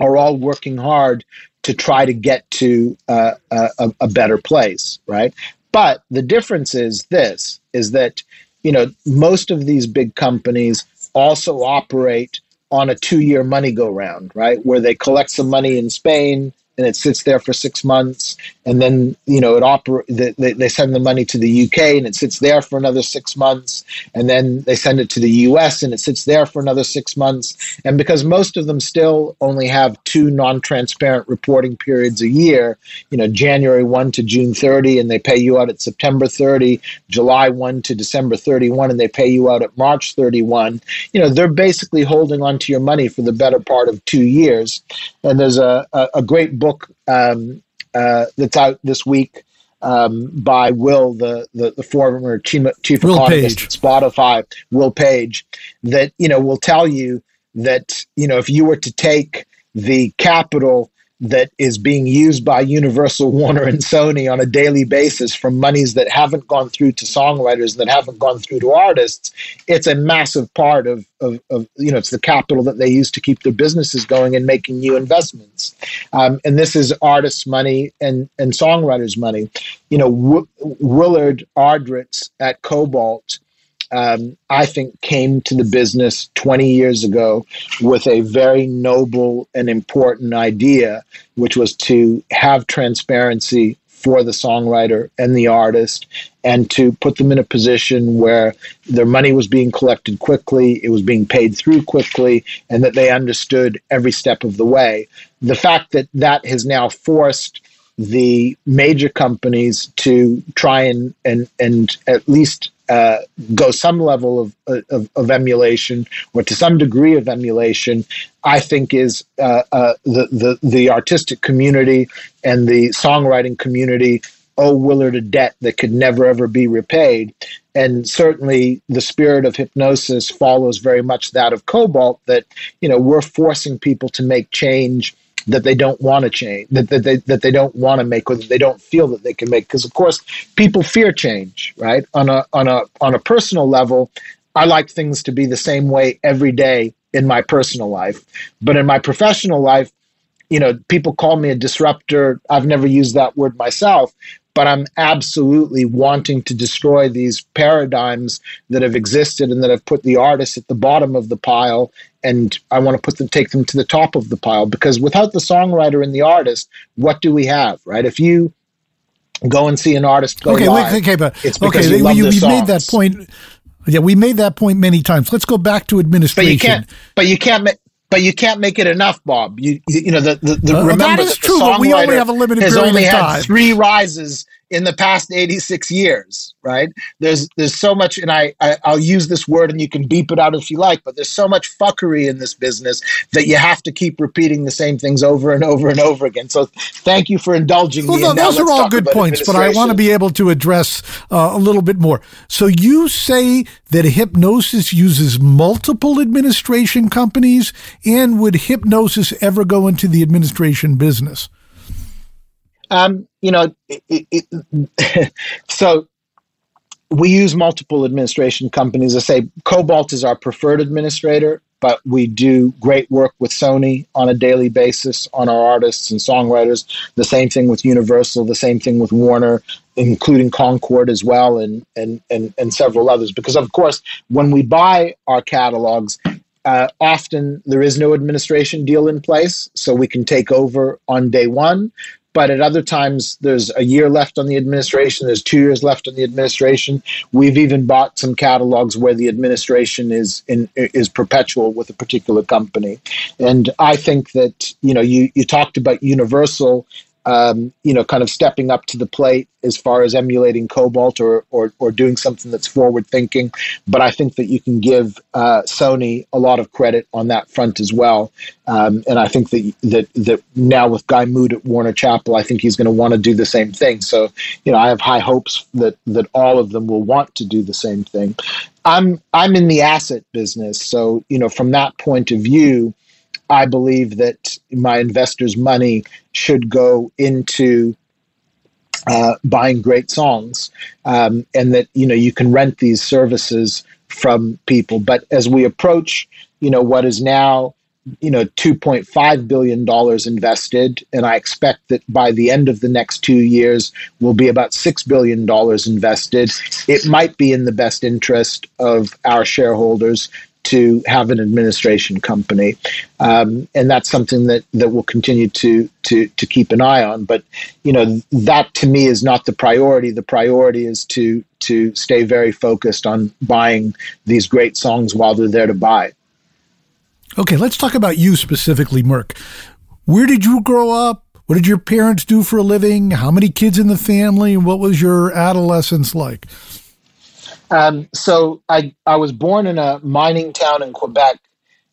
are all working hard to try to get to uh, a, a better place, right? But the difference is this: is that you know most of these big companies also operate on a two-year money go round, right? Where they collect some money in Spain, and it sits there for six months, and then you know it oper- they, they send the money to the UK and it sits there for another six months, and then they send it to the US and it sits there for another six months, and because most of them still only have two non-transparent reporting periods a year, you know January one to June thirty, and they pay you out at September thirty, July one to December thirty one, and they pay you out at March thirty one. You know they're basically holding on to your money for the better part of two years, and there's a, a, a great book um, uh, that's out this week um, by Will, the, the, the former chief, chief economist at Spotify, Will Page, that you know will tell you that you know if you were to take the capital that is being used by Universal, Warner, and Sony on a daily basis from monies that haven't gone through to songwriters, that haven't gone through to artists, it's a massive part of, of, of you know, it's the capital that they use to keep their businesses going and making new investments. Um, and this is artists' money and, and songwriters' money. You know, w- Willard Ahdritz at Kobalt um, I think, came to the business 20 years ago with a very noble and important idea, which was to have transparency for the songwriter and the artist and to put them in a position where their money was being collected quickly, it was being paid through quickly, and that they understood every step of the way. The fact that that has now forced the major companies to try and and and at least uh, go some level of, of, of, emulation or to some degree of emulation, I think is uh, uh, the, the, the artistic community and the songwriting community owe Willard a debt that could never ever be repaid. And certainly the spirit of Hipgnosis follows very much that of Kobalt that, you know, we're forcing people to make change – that they don't want to change, that, that, they, that they don't want to make, or that they don't feel that they can make. Because of course, people fear change, right? On a on a on a personal level, I like things to be the same way every day in my personal life, but in my professional life, you know, people call me a disruptor. I've never used that word myself, but I'm absolutely wanting to destroy these paradigms that have existed and that have put the artists at the bottom of the pile. And I want to put them, take them to the top of the pile because without the songwriter and the artist, what do we have, right? If you go and see an artist go okay, live, okay, but okay, you, you, you made that point. Yeah, we made that point many times. Let's go back to administration. But you can't. But you can't but you can't make it enough, Bob. You you know the the, the uh, remember that is true, but we only have a limited has period only had three rises in the past 86 years right? There's there's so much and I, I i'll use this word and you can beep it out if you like but there's so much fuckery in this business that you have to keep repeating the same things over and over and over again. So thank you for indulging well, me no, those are all good points but i want to be able to address uh, a little bit more. So you say that Hipgnosis uses multiple administration companies and would Hipgnosis ever go into the administration business um, you know, it, it, so we use multiple administration companies. I say Kobalt is our preferred administrator. but we do great work with Sony on a daily basis on our artists and songwriters. The same thing with Universal, the same thing with Warner, including Concord as well, and and and, and several others. Because of course, when we buy our catalogs, uh, often there is no administration deal in place, so we can take over on day one. But at other times, there's a year left on the administration, there's two years left on the administration. We've even bought some catalogs where the administration is in, is perpetual with a particular company. And I think that, you know, you, you talked about Universal um, you know, kind of stepping up to the plate as far as emulating Kobalt or, or, or doing something that's forward thinking. But I think that you can give uh, Sony a lot of credit on that front as well. Um, and I think that, that that now with Guy Moot at Warner Chappell, I think he's going to want to do the same thing. So, you know, I have high hopes that that all of them will want to do the same thing. I'm I'm in the asset business, so you know, from that point of view. I believe that my investors' money should go into uh, buying great songs, um, and that you know you can rent these services from people. But as we approach, you know, what is now you know 2.5 billion dollars invested and i expect that by the end of the next 2 years will be about 6 billion dollars invested it might be in the best interest of our shareholders to have an administration company, um, and that's something that that we'll continue to to to keep an eye on. But you know, that to me is not the priority. The priority is to to stay very focused on buying these great songs while they're there to buy. Okay, let's talk about you specifically, Merck. Where did you grow up? What did your parents do for a living? How many kids in the family? What was your adolescence like? Um, so I I was born in a mining town in Quebec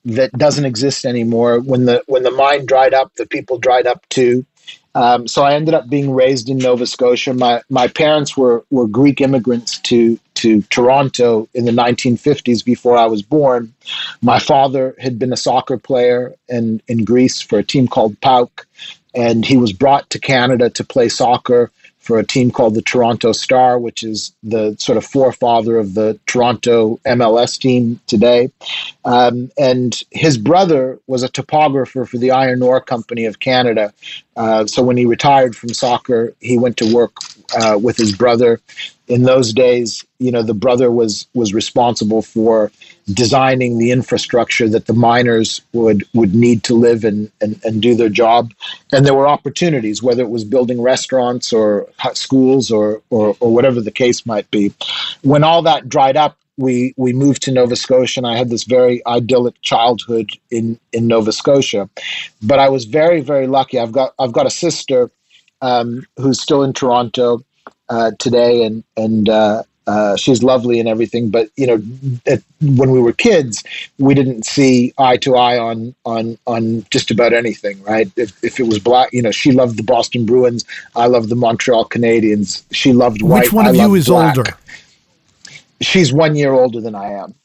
that doesn't exist anymore. When the when the mine dried up, the people dried up too. Um, so I ended up being raised in Nova Scotia. My my parents were were Greek immigrants to to Toronto in the 1950s before I was born. My father had been a soccer player in in Greece for a team called PAOK, and he was brought to Canada to play soccer for a team called the Toronto Star, which is the sort of forefather of the Toronto MLS team today. Um, and his brother was a topographer for the Iron Ore Company of Canada. Uh, so when he retired from soccer, he went to work uh, with his brother. In those days, you know, the brother was was responsible for designing the infrastructure that the miners would would need to live and, and, and do their job. And there were opportunities, whether it was building restaurants or schools or, or, or whatever the case might be. When all that dried up, we we moved to Nova Scotia, and I had this very idyllic childhood in in Nova Scotia. But I was very very lucky. I've got I've got a sister um, who's still in Toronto uh, today, and and uh, uh, she's lovely and everything. But you know, at, when we were kids, we didn't see eye to eye on on on just about anything, right? If if it was black, you know, she loved the Boston Bruins, I loved the Montreal Canadiens. She loved white. Which one of you is black. older? she's one year older than I am.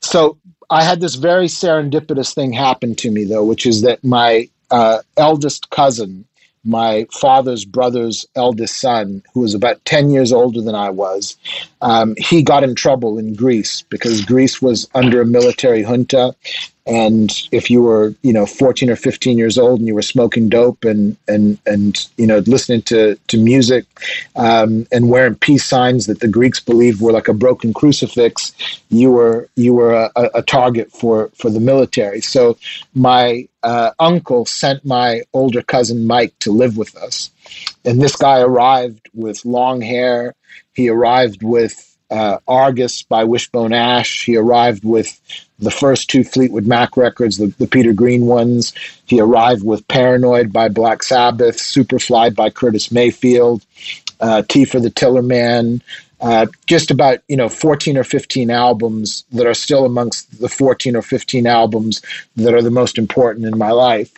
So I had this very serendipitous thing happen to me, though, which is that my uh, eldest cousin, my father's brother's eldest son, who was about 10 years older than I was, um, he got in trouble in Greece because Greece was under a military junta and if you were you know 14 or 15 years old and you were smoking dope and and and you know listening to to music um, and wearing peace signs that the Greeks believed were like a broken crucifix you were you were a, a target for for the military. So my uh, uncle sent my older cousin Mike to live with us. And this guy arrived with long hair. He arrived with uh, Argus by Wishbone Ash. He arrived with the first two Fleetwood Mac records, the, the Peter Green ones. He arrived with Paranoid by Black Sabbath, Superfly by Curtis Mayfield, uh, Tea for the Tillerman. Uh, just about you know 14 or 15 albums that are still amongst the 14 or 15 albums that are the most important in my life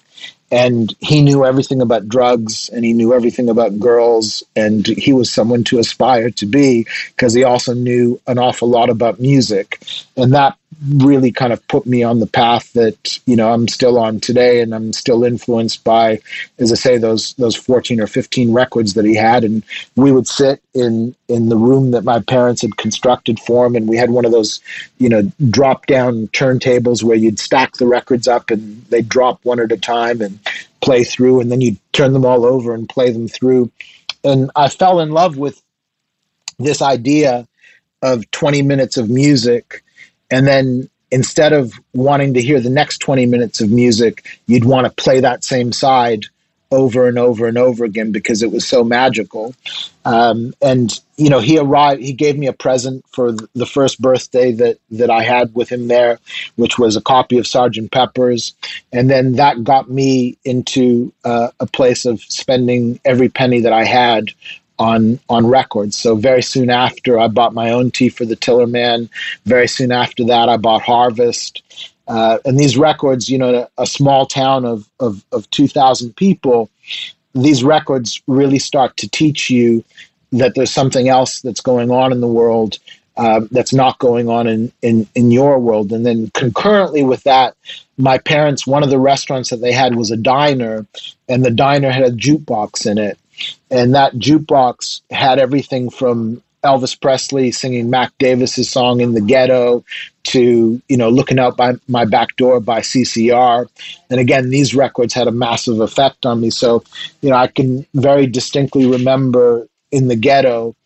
and he knew everything about drugs and he knew everything about girls and he was someone to aspire to be because he also knew an awful lot about music. And that really kind of put me on the path that you know I'm still on today, and I'm still influenced by, as I say, those those 14 or 15 records that he had, and we would sit in in the room that my parents had constructed for him, and we had one of those, you know, drop down turntables where you'd stack the records up and they'd drop one at a time and play through, and then you'd turn them all over and play them through, and I fell in love with this idea of 20 minutes of music and then instead of wanting to hear the next 20 minutes of music you'd want to play that same side over and over and over again because it was so magical. Um, and you know he arrived he gave me a present for the first birthday that that i had with him there which was a copy of sergeant pepper's. And then that got me into uh, a place of spending every penny that i had on on records. So very soon after, I bought my own Tea for the Tillerman. Very soon after that, I bought Harvest. Uh, and these records, you know, a, a small town of, of, of 2,000 people, these records really start to teach you that there's something else that's going on in the world uh, that's not going on in, in, in your world. And then concurrently with that, my parents, one of the restaurants that they had was a diner, and the diner had a jukebox in it and that jukebox had everything from Elvis Presley singing Mac Davis's song in the ghetto to you know looking out by my back door by CCR and again these records had a massive effect on me. So you know I can very distinctly remember in the ghetto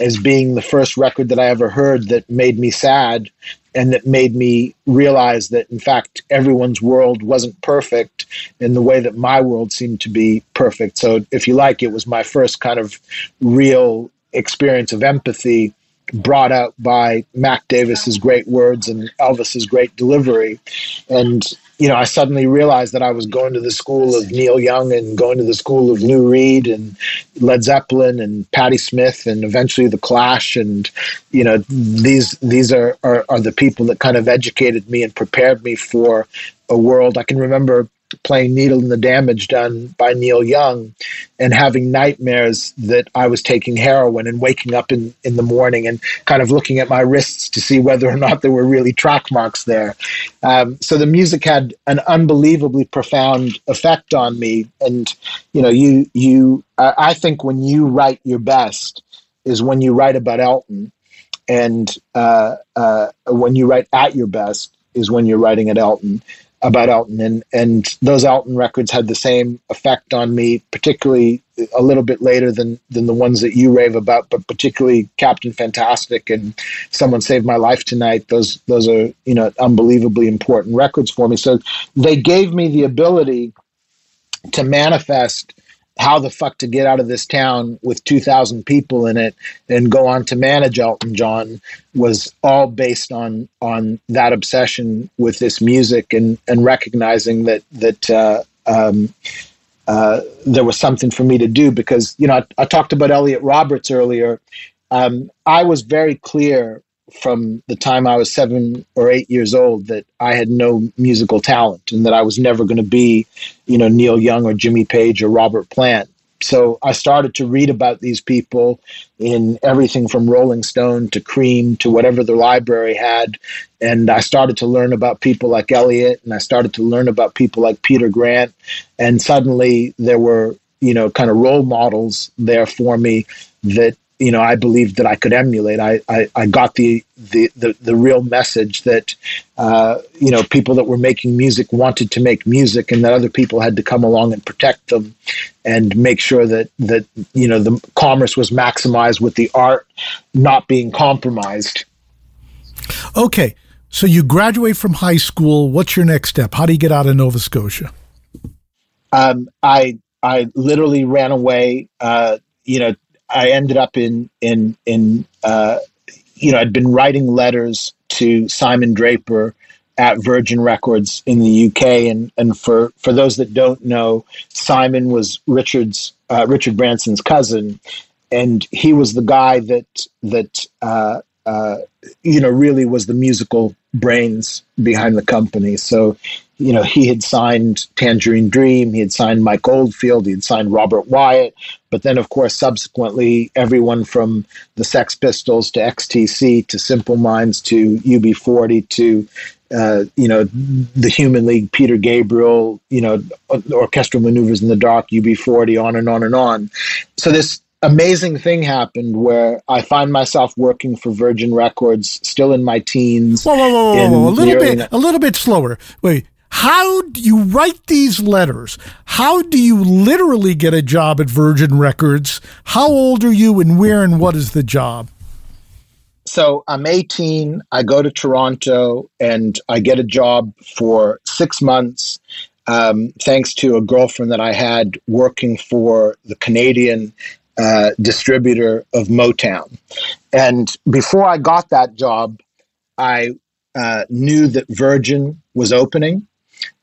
as being the first record that I ever heard that made me sad and that made me realize that in fact everyone's world wasn't perfect in the way that my world seemed to be perfect. So if you like it was my first kind of real experience of empathy brought out by Mac Davis's great words and Elvis's great delivery. And you know, I suddenly realized that I was going to the school of Neil Young and going to the school of Lou Reed and Led Zeppelin and Patti Smith and eventually the Clash and you know these these are, are are the people that kind of educated me and prepared me for a world. I can remember playing Needle and the Damage Done by Neil Young and having nightmares that I was taking heroin and waking up in, in the morning and kind of looking at my wrists to see whether or not there were really track marks there. Um, so the music had an unbelievably profound effect on me. And, you know, you, you, I think when you write your best is when you write about Elton. And uh, uh, when you write at your best is when you're writing at Elton about Elton, and and those Elton records had the same effect on me, particularly a little bit later than than the ones that you rave about, but particularly Captain Fantastic and Someone Saved My Life Tonight. Those those are you know unbelievably important records for me. So they gave me the ability to manifest how the fuck to get out of this town with 2,000 people in it and go on to manage Elton John was all based on on that obsession with this music and and recognizing that that uh, um, uh, there was something for me to do because you know I, I talked about Elliot Roberts earlier. Um, I was very clear from the time I was seven or eight years old that I had no musical talent and that I was never going to be, you know, Neil Young or Jimmy Page or Robert Plant. So I started to read about these people in everything from Rolling Stone to Cream to whatever the library had. And I started to learn about people like Elliot and I started to learn about people like Peter Grant. And suddenly there were, you know, kind of role models there for me that you know I believed that I could emulate. I I, I got the, the the the real message that uh, you know people that were making music wanted to make music, and that other people had to come along and protect them, and make sure that that you know the commerce was maximized with the art not being compromised. Okay, so you graduate from high school. What's your next step? How do you get out of Nova Scotia? Um, I I literally ran away. Uh, you know, I ended up in in in uh, you know I'd been writing letters to Simon Draper at Virgin Records in the UK, and and for for those that don't know, Simon was Richard's uh, Richard Branson's cousin, and he was the guy that that uh, uh, you know really was the musical brains behind the company. So you know, he had signed Tangerine Dream, he had signed Mike Oldfield, he had signed Robert Wyatt, but then, of course, subsequently, everyone from the Sex Pistols to XTC to Simple Minds to UB40 to uh, you know, the Human League, Peter Gabriel, you know, orchestral maneuvers in the dark, UB40, on and on and on. So this amazing thing happened where I find myself working for Virgin Records, still in my teens. Whoa, whoa, whoa, whoa, whoa. a little bit, a little bit slower. Wait, how do you write these letters? How do you literally get a job at Virgin Records? How old are you, and where and what is the job? so I'm 18. I go to Toronto and I get a job for six months, um, thanks to a girlfriend that I had working for the Canadian uh, distributor of Motown. And before I got that job, I uh, knew that Virgin was opening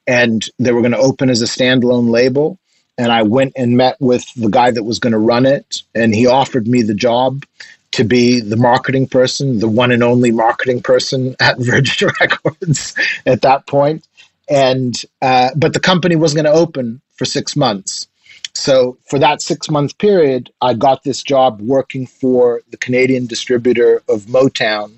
and they were going to open as a standalone label. And I went and met with the guy that was going to run it, and he offered me the job to be the marketing person, the one and only marketing person at Virgin Records at that point. And uh, but the company wasn't going to open for six months. So for that six month period, I got this job working for the Canadian distributor of Motown,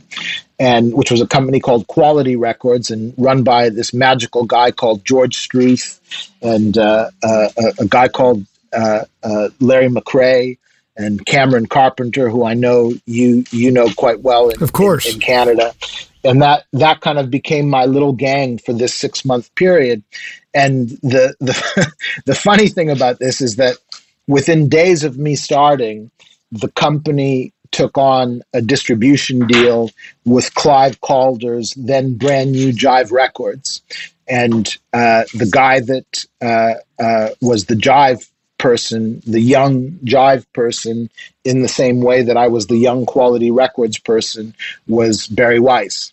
and which was a company called Quality Records and run by this magical guy called George Struth and uh, uh, a, a, guy called uh, uh, Larry McRae and Cameron Carpenter, who I know you you know quite well in, of course. in, in Canada. And that that kind of became my little gang for this six month period. And the the the funny thing about this is that within days of me starting, the company took on a distribution deal with Clive Calder's then brand new Jive Records. And uh, the guy that uh, uh, was the Jive person, the young jive person, in the same way that I was the young quality records person, was Barry Weiss.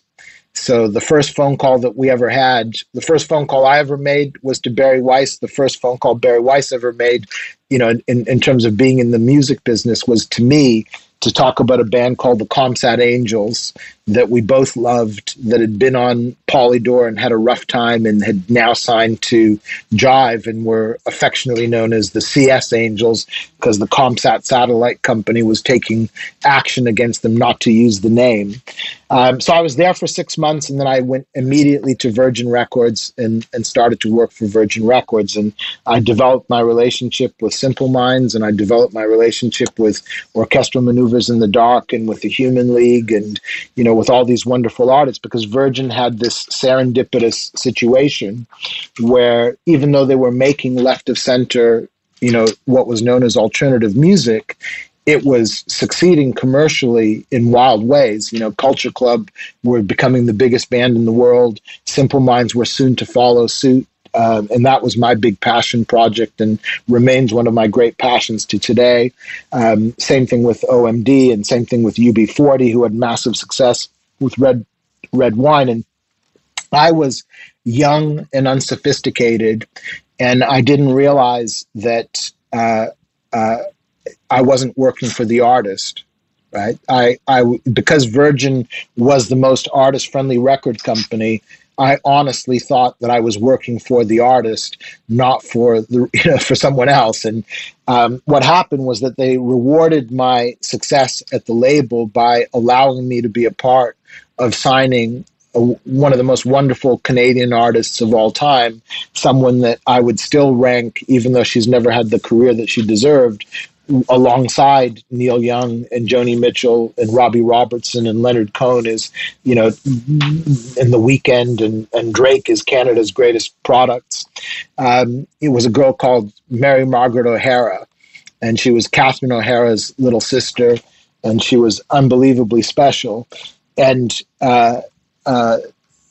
So the first phone call that we ever had, the first phone call I ever made was to Barry Weiss. The first phone call Barry Weiss ever made, you know, in, in terms of being in the music business was to me to talk about a band called the Comsat Angels that we both loved, that had been on Polydor and had a rough time and had now signed to Jive and were affectionately known as the CS Angels because the Comsat satellite company was taking action against them not to use the name. Um, so I was there for six months and then I went immediately to Virgin Records and, and started to work for Virgin Records. And I developed my relationship with Simple Minds and I developed my relationship with Orchestral Maneuvers in the Dark and with the Human League and, you know, with all these wonderful artists because Virgin had this serendipitous situation where even though they were making left of center, you know, what was known as alternative music, it was succeeding commercially in wild ways. You know, Culture Club were becoming the biggest band in the world. Simple Minds were soon to follow suit. Um, and that was my big passion project and remains one of my great passions to today. Um, same thing with OMD and same thing with UB40, who had massive success with red red wine. And I was young and unsophisticated, and I didn't realize that uh, uh, I wasn't working for the artist right? I, I because Virgin was the most artist friendly record company. I honestly thought that I was working for the artist, not for the you know, for someone else. And um, what happened was that they rewarded my success at the label by allowing me to be a part of signing a, one of the most wonderful Canadian artists of all time, someone that I would still rank, even though she's never had the career that she deserved, alongside Neil Young and Joni Mitchell and Robbie Robertson and Leonard Cohen is, you know, in the Weeknd and, and Drake is Canada's greatest products. Um, it was a girl called Mary Margaret O'Hara, and she was Catherine O'Hara's little sister, and she was unbelievably special. And, uh, uh,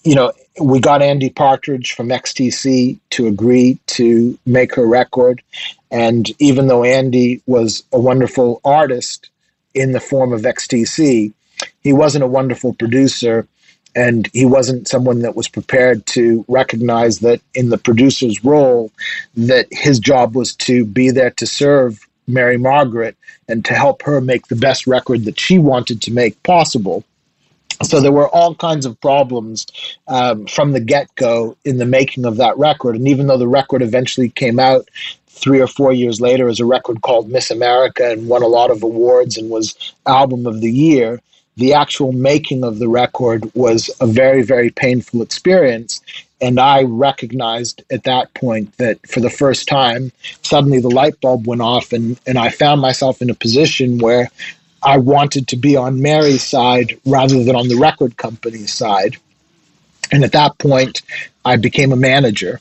you know, we got Andy Partridge from XTC to agree to make her record. And even though Andy was a wonderful artist in the form of XTC, he wasn't a wonderful producer and he wasn't someone that was prepared to recognize that in the producer's role that his job was to be there to serve Mary Margaret and to help her make the best record that she wanted to make possible. So there were all kinds of problems um, from the get go in the making of that record. And even though the record eventually came out three or four years later as a record called Miss America and won a lot of awards and was album of the year, the actual making of the record was a very, very painful experience. And I recognized at that point that for the first time, suddenly the light bulb went off, and, and I found myself in a position where I wanted to be on Mary's side rather than on the record company's side. And at that point, I became a manager.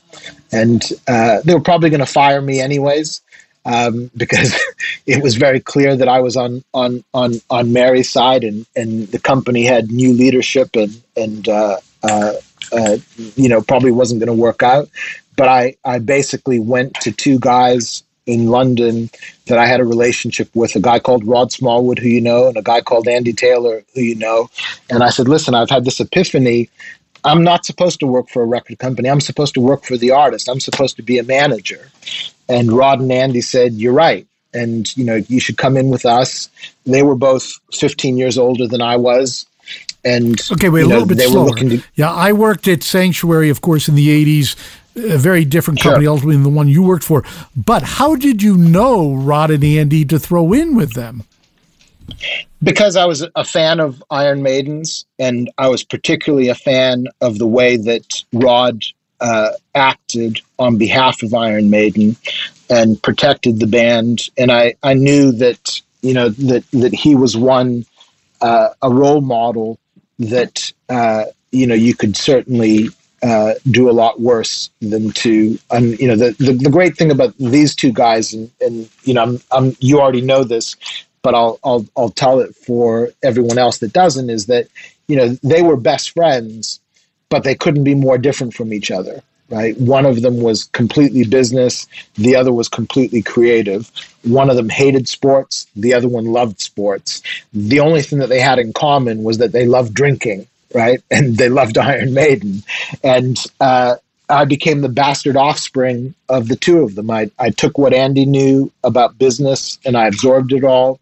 And uh, they were probably going to fire me anyways um, because it was very clear that I was on on on on Mary's side, and and the company had new leadership, and and uh, uh, uh, you know probably wasn't going to work out. But I I basically went to two guys in London that I had a relationship with, a guy called Rod Smallwood, who you know, and a guy called Andy Taylor, who you know. And I said, listen, I've had this epiphany. I'm not supposed to work for a record company. I'm supposed to work for the artist. I'm supposed to be a manager. And Rod and Andy said, You're right. And, you know, you should come in with us. They were both 15 years older than I was. And okay, wait a know, little bit slower. To- yeah, I worked at Sanctuary, of course, in the 80s, a very different company, sure. ultimately, than the one you worked for. But how did you know Rod and Andy to throw in with them? Because I was a fan of Iron Maidens, and I was particularly a fan of the way that Rod uh, acted on behalf of Iron Maiden and protected the band. And I, I knew that you know that that he was one uh, a role model that uh, you know you could certainly uh, do a lot worse than to um, you know the, the, the great thing about these two guys and, and you know I'm, I'm you already know this but I'll, I'll I'll tell it for everyone else that doesn't is that you know they were best friends but they couldn't be more different from each other right? One of them was completely business the other was completely creative. One of them hated sports the other one loved sports. The only thing that they had in common was that they loved drinking right? And they loved iron maiden. And uh, I became the bastard offspring of the two of them. I, I took what Andy knew about business and I absorbed it all.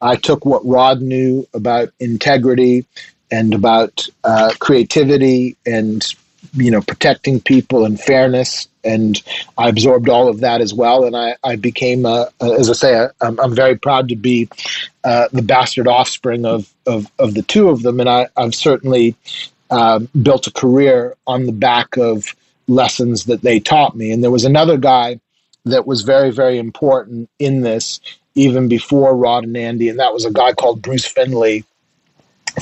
I took what Rod knew about integrity and about uh, creativity and you know protecting people and fairness and I absorbed all of that as well. And I, I became a, a, as I say i am I'm very proud to be uh, the bastard offspring of, of, of the two of them. And I, I've certainly uh, built a career on the back of lessons that they taught me. And there was another guy that was very very important in this even before Rod and Andy and that was a guy called Bruce Findlay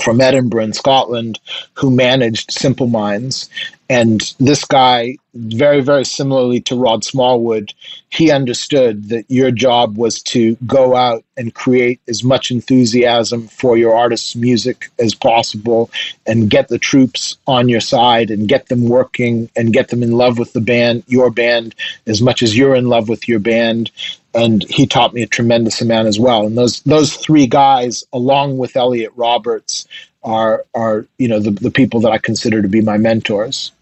from Edinburgh in Scotland who managed Simple Minds. And this guy, very, very similarly to Rod Smallwood, he understood that your job was to go out and create as much enthusiasm for your artist's music as possible and get the troops on your side and get them working and get them in love with the band, your band, as much as you're in love with your band and he taught me a tremendous amount as well. And those those three guys, along with Elliot Roberts, are are you know the the people that I consider to be my mentors.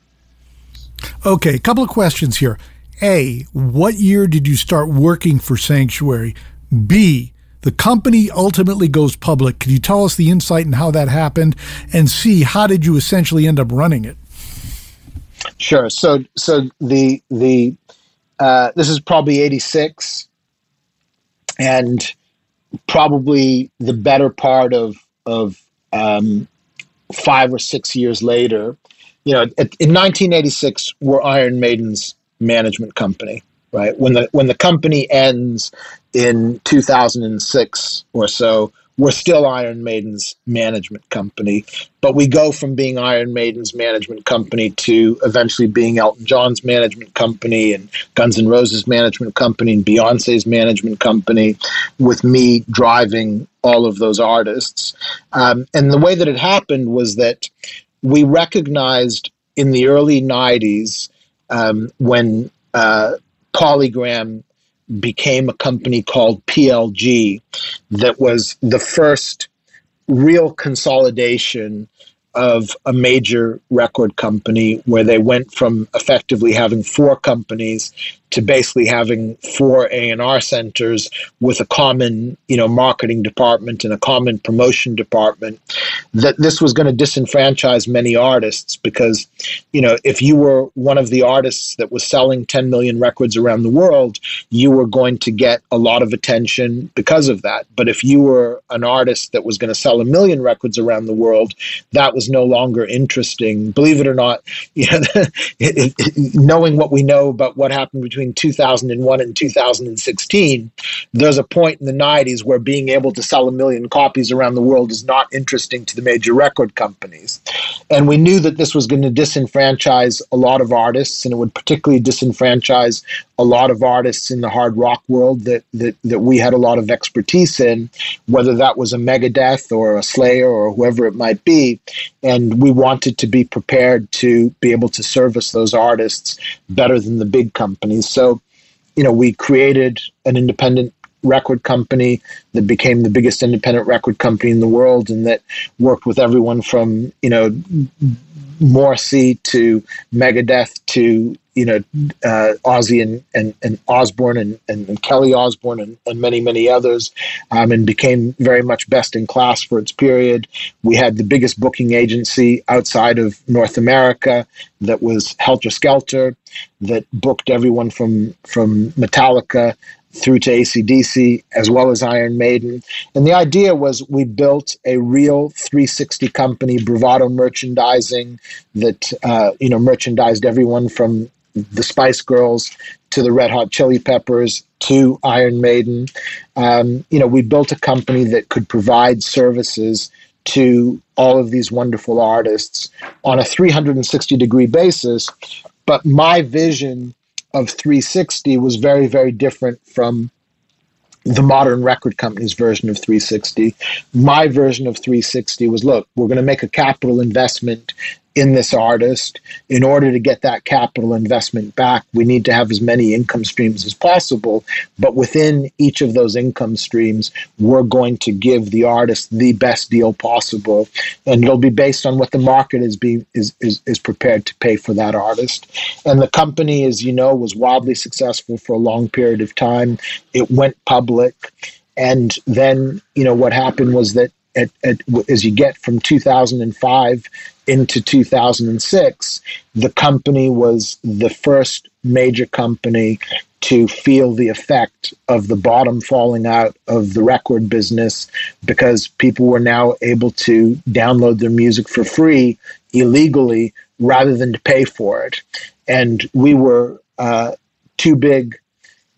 Okay, a couple of questions here. A, what year did you start working for Sanctuary? B, the company ultimately goes public. Can you tell us the insight and how that happened? And C, how did you essentially end up running it? Sure. So so the the uh, this is probably eighty six and probably the better part of of um, five or six years later, you know, in 1986, we're Iron Maiden's management company, right? When the when the company ends in 2006 or so, we're still Iron Maiden's management company, but we go from being Iron Maiden's management company to eventually being Elton John's management company and Guns N' Roses management company and Beyonce's management company, with me driving all of those artists. Um, and the way that it happened was that we recognized in the early 90s um, when uh, Polygram became a company called PLG that was the first real consolidation of a major record company where they went from effectively having four companies to basically having four A&R centers with a common, you know, marketing department and a common promotion department that this was going to disenfranchise many artists because, you know, if you were one of the artists that was selling 10 million records around the world, you were going to get a lot of attention because of that. But if you were an artist that was going to sell a million records around the world, that was no longer interesting. Believe it or not, you know, knowing what we know about what happened between between 2001 and 2016, there's a point in the 90s where being able to sell a million copies around the world is not interesting to the major record companies. And we knew that this was going to disenfranchise a lot of artists, and it would particularly disenfranchise a lot of artists in the hard rock world that, that, that we had a lot of expertise in, whether that was a Megadeth or a Slayer or whoever it might be. And we wanted to be prepared to be able to service those artists better than the big companies. So, you know, we created an independent record company that became the biggest independent record company in the world and that worked with everyone from, you know, Morrissey to Megadeth to you know uh, Ozzy and, and, and Osbourne and, and, Kelly Osbourne and, and many many others, um, and became very much best in class for its period. We had the biggest booking agency outside of North America that was Helter Skelter, that booked everyone from from Metallica through to ACDC as well as Iron Maiden. And the idea was we built a real 360 company, Bravado Merchandising, that uh, you know merchandised everyone from the Spice Girls to the Red Hot Chili Peppers to Iron Maiden. Um, you know, we built a company that could provide services to all of these wonderful artists on a 360 degree basis. But my vision of 360 was very, very different from the modern record company's version of 360. My version of 360 was look, we're going to make a capital investment in this artist. In order to get that capital investment back, we need to have as many income streams as possible. But within each of those income streams, we're going to give the artist the best deal possible. And it'll be based on what the market is being is, is, is prepared to pay for that artist. And the company, as you know, was wildly successful for a long period of time. It went public. And then, you know, what happened was that at, at, as you get from 2005 into 2006, the company was the first major company to feel the effect of the bottom falling out of the record business because people were now able to download their music for free illegally rather than to pay for it. And we were uh, too big.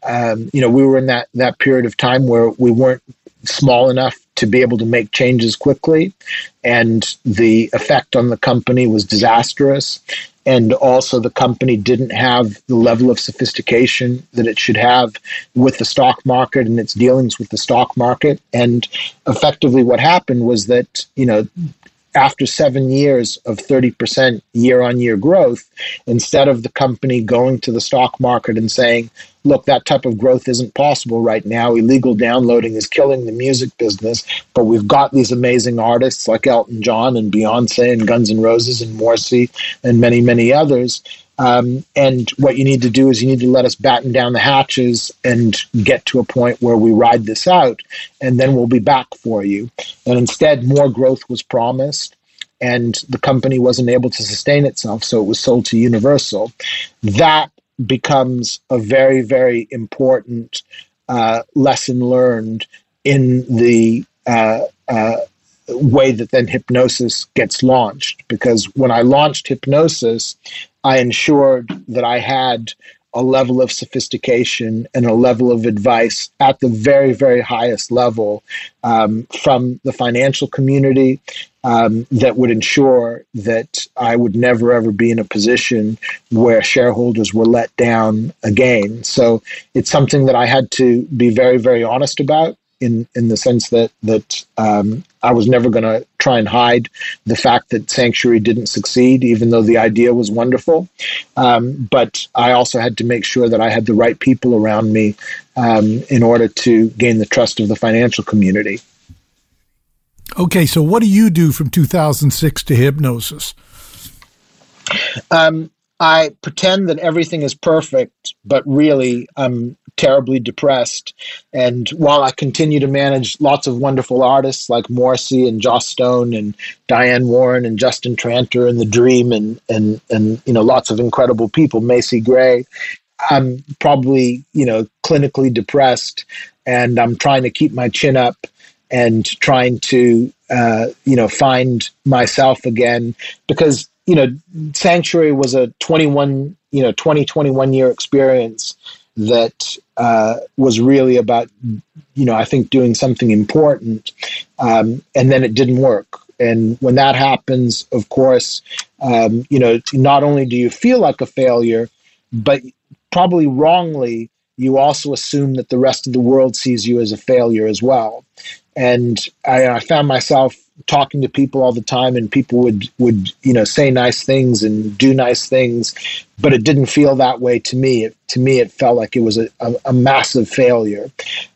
Um, you know, we were in that, that period of time where we weren't small enough to be able to make changes quickly. And the effect on the company was disastrous. And also, the company didn't have the level of sophistication that it should have with the stock market and its dealings with the stock market. And effectively, what happened was that, you know, after seven years of 30% year on year growth, instead of the company going to the stock market and saying, look, that type of growth isn't possible right now. Illegal downloading is killing the music business, but we've got these amazing artists like Elton John and Beyonce and Guns N' Roses and Morrissey and many, many others. Um, and what you need to do is you need to let us batten down the hatches and get to a point where we ride this out, and then we'll be back for you. And instead, more growth was promised and the company wasn't able to sustain itself, so it was sold to Universal. That becomes a very, very important uh, lesson learned in the uh, uh, way that then Hipgnosis gets launched. Because when I launched Hipgnosis, I ensured that I had a level of sophistication and a level of advice at the very, very highest level um, from the financial community um, that would ensure that I would never ever be in a position where shareholders were let down again. So it's something that I had to be very, very honest about in in the sense that that um, I was never going to try and hide the fact that Sanctuary didn't succeed, even though the idea was wonderful. Um, but I also had to make sure that I had the right people around me um, in order to gain the trust of the financial community. Okay, so what do you do from 2006 to Hipgnosis? Um, I pretend that everything is perfect, but really I'm terribly depressed. And while I continue to manage lots of wonderful artists like Morrissey and Joss Stone and Diane Warren and Justin Tranter and The Dream and and and you know lots of incredible people, Macy Gray, I'm probably you know clinically depressed, and I'm trying to keep my chin up and trying to uh, you know find myself again. Because you know sanctuary was a 21 you know 2021 year experience that uh, was really about you know i think doing something important um, and then it didn't work. And when that happens of course um, you know not only do you feel like a failure but probably wrongly you also assume that the rest of the world sees you as a failure as well and I, I, found myself talking to people all the time and people would would you know say nice things and do nice things but it didn't feel that way to me. It, to me it felt like it was a, a, a massive failure.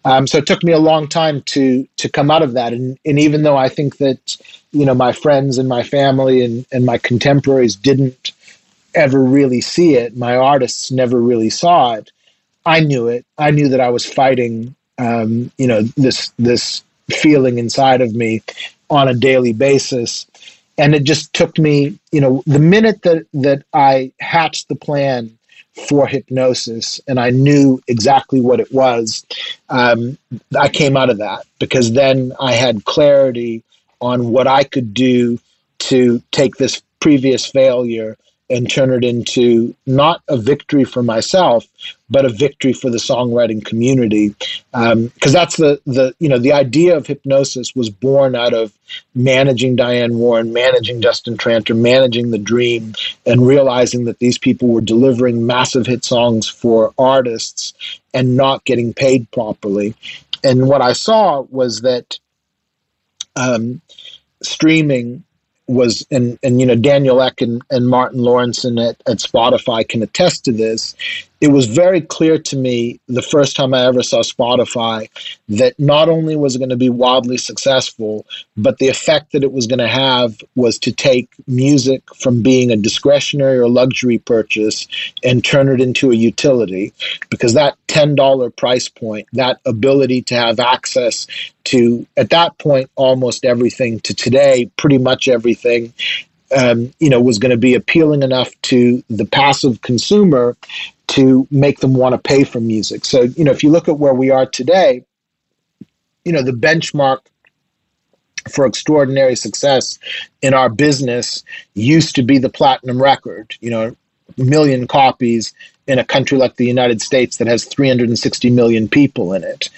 Um, so it took me a long time to to come out of that. And, and even though i think that you know my friends and my family and, and my contemporaries didn't ever really see it my artists never really saw it i knew it. I knew that i was fighting um, you know this this feeling inside of me on a daily basis. And it just took me, you know, the minute that, that I hatched the plan for Hipgnosis and I knew exactly what it was, um, I came out of that because then I had clarity on what I could do to take this previous failure and turn it into not a victory for myself, but a victory for the songwriting community. Because um, that's the the you know the idea of Hipgnosis was born out of managing Diane Warren, managing Justin Tranter, managing the Dream, and realizing that these people were delivering massive hit songs for artists and not getting paid properly. And what I saw was that um, streaming was and and you know Daniel Ek and, and Martin Lorentzon at, at Spotify can attest to this. It was very clear to me the first time I ever saw Spotify that not only was it going to be wildly successful, but the effect that it was going to have was to take music from being a discretionary or luxury purchase and turn it into a utility. Because that $10 price point, that ability to have access to, at that point, almost everything, to today, pretty much everything, um, you know, was going to be appealing enough to the passive consumer to make them want to pay for music. So, you know, if you look at where we are today, you know, the benchmark for extraordinary success in our business used to be the platinum record, you know, million copies in a country like the United States that has 360 million people in it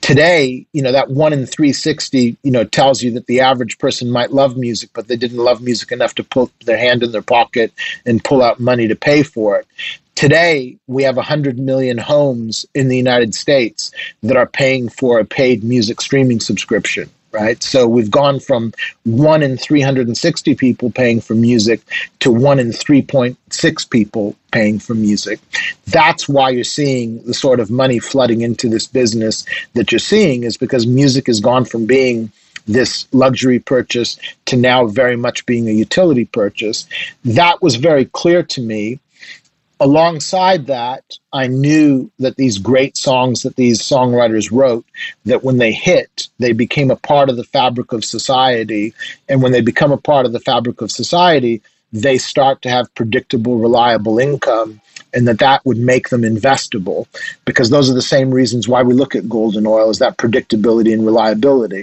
today, you know, that one in 360, you know, tells you that the average person might love music, but they didn't love music enough to put their hand in their pocket and pull out money to pay for it. Today, we have 100 million homes in the United States that are paying for a paid music streaming subscription right? So we've gone from one in 360 people paying for music to one in 3.6 people paying for music. That's why you're seeing the sort of money flooding into this business that you're seeing, is because music has gone from being this luxury purchase to now very much being a utility purchase. That was very clear to me alongside that, I knew that these great songs that these songwriters wrote, that when they hit, they became a part of the fabric of society. And when they become a part of the fabric of society, they start to have predictable, reliable income, and that that would make them investable. Because those are the same reasons why we look at gold and oil is that predictability and reliability.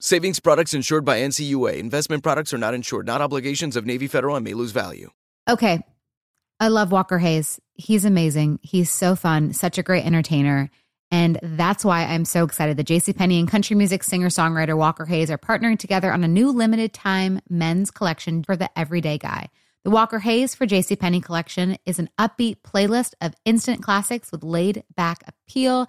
Savings products insured by NCUA. Investment products are not insured, not obligations of Navy Federal and may lose value. Okay. I love Walker Hayes. He's amazing. He's so fun, such a great entertainer. And that's why I'm so excited that JCPenney and country music singer songwriter Walker Hayes are partnering together on a new limited time men's collection for the everyday guy. The Walker Hayes for JCPenney collection is an upbeat playlist of instant classics with laid back appeal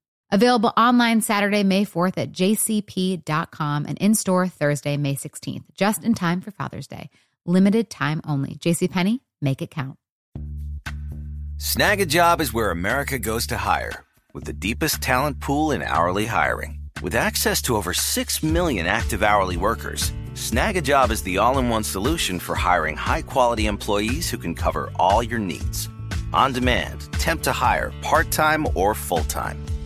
Available online Saturday, May 4th at jcp.com and in store Thursday, May 16th, just in time for Father's Day. Limited time only. JCPenney, make it count. Snagajob is where America goes to hire, with the deepest talent pool in hourly hiring. With access to over 6 million active hourly workers, Snagajob is the all in one solution for hiring high quality employees who can cover all your needs. On demand, temp to hire, part time or full time.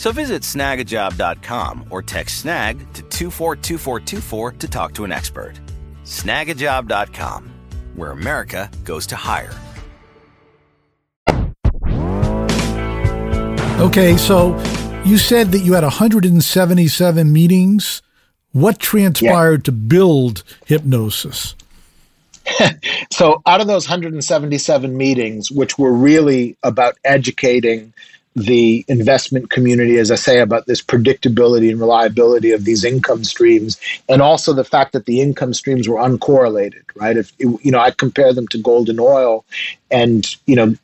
So visit snagajob.com or text snag to 242424 to talk to an expert. Snagajob.com, where America goes to hire. Okay, so you said that you had 177 meetings. What transpired yeah. to build Hipgnosis? so, out of those 177 meetings, which were really about educating the investment community, as I say, about this predictability and reliability of these income streams, and also the fact that the income streams were uncorrelated, right? If you know, I compare them to gold and oil, and you know,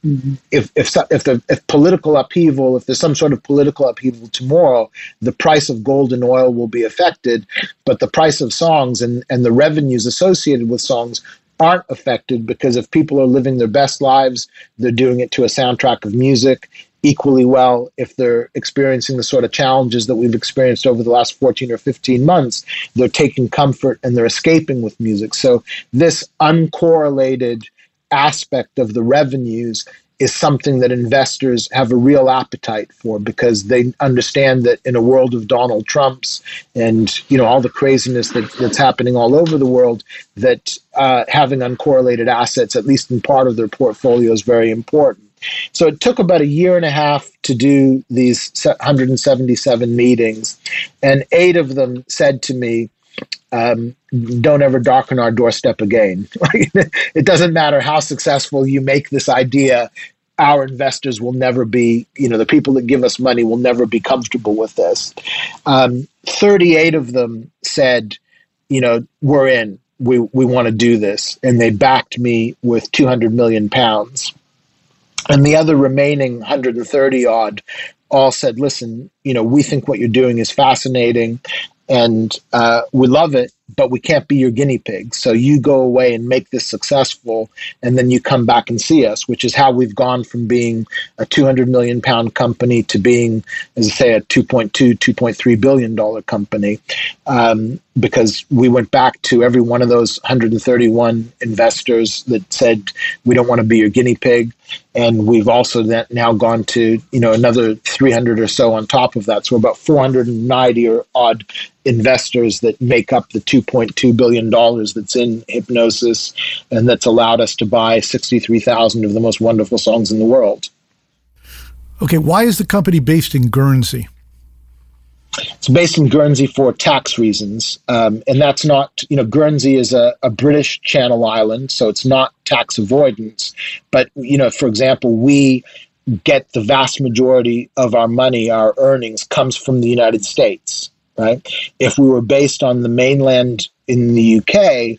if if if the if political upheaval, if there's some sort of political upheaval tomorrow, the price of gold and oil will be affected, but the price of songs and and the revenues associated with songs aren't affected because if people are living their best lives, they're doing it to a soundtrack of music equally well if they're experiencing the sort of challenges that we've experienced over the last 14 or 15 months. They're taking comfort and they're escaping with music. So, this uncorrelated aspect of the revenues is something that investors have a real appetite for because they understand that in a world of Donald Trumps and you know all the craziness that, that's happening all over the world, that uh, having uncorrelated assets, at least in part of their portfolio, is very important. So it took about a year and a half to do these 177 meetings, and eight of them said to me, um, don't ever darken our doorstep again. it doesn't matter how successful you make this idea, our investors will never be, you know, the people that give us money will never be comfortable with this. Um, 38 of them said, you know, we're in, we, we want to do this. And they backed me with 200 million pounds. And the other remaining 130 odd all said, listen, you know, we think what you're doing is fascinating and uh, we love it, but we can't be your guinea pig. So you go away and make this successful, and then you come back and see us, which is how we've gone from being a 200 million pound company to being, as I say, a 2.2, 2.3 billion dollar company. Um, because we went back to every one of those 131 investors that said we don't want to be your guinea pig and we've also now gone to you know another 300 or so on top of that so about 490 or odd investors that make up the 2.2 billion dollars that's in Hipgnosis and that's allowed us to buy 63,000 of the most wonderful songs in the world okay why is the company based in Guernsey it's based in Guernsey for tax reasons, um, and that's not you know Guernsey is a, a, British Channel island, so it's not tax avoidance. But you know, for example, we get the vast majority of our money, our earnings, comes from the United States. Right? If we were based on the mainland in the UK,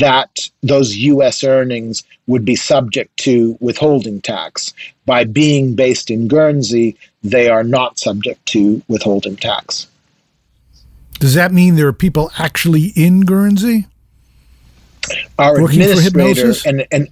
that those U.S. earnings would be subject to withholding tax. By being based in Guernsey, they are not subject to withholding tax. Does that mean there are people actually in Guernsey? our administrator and, and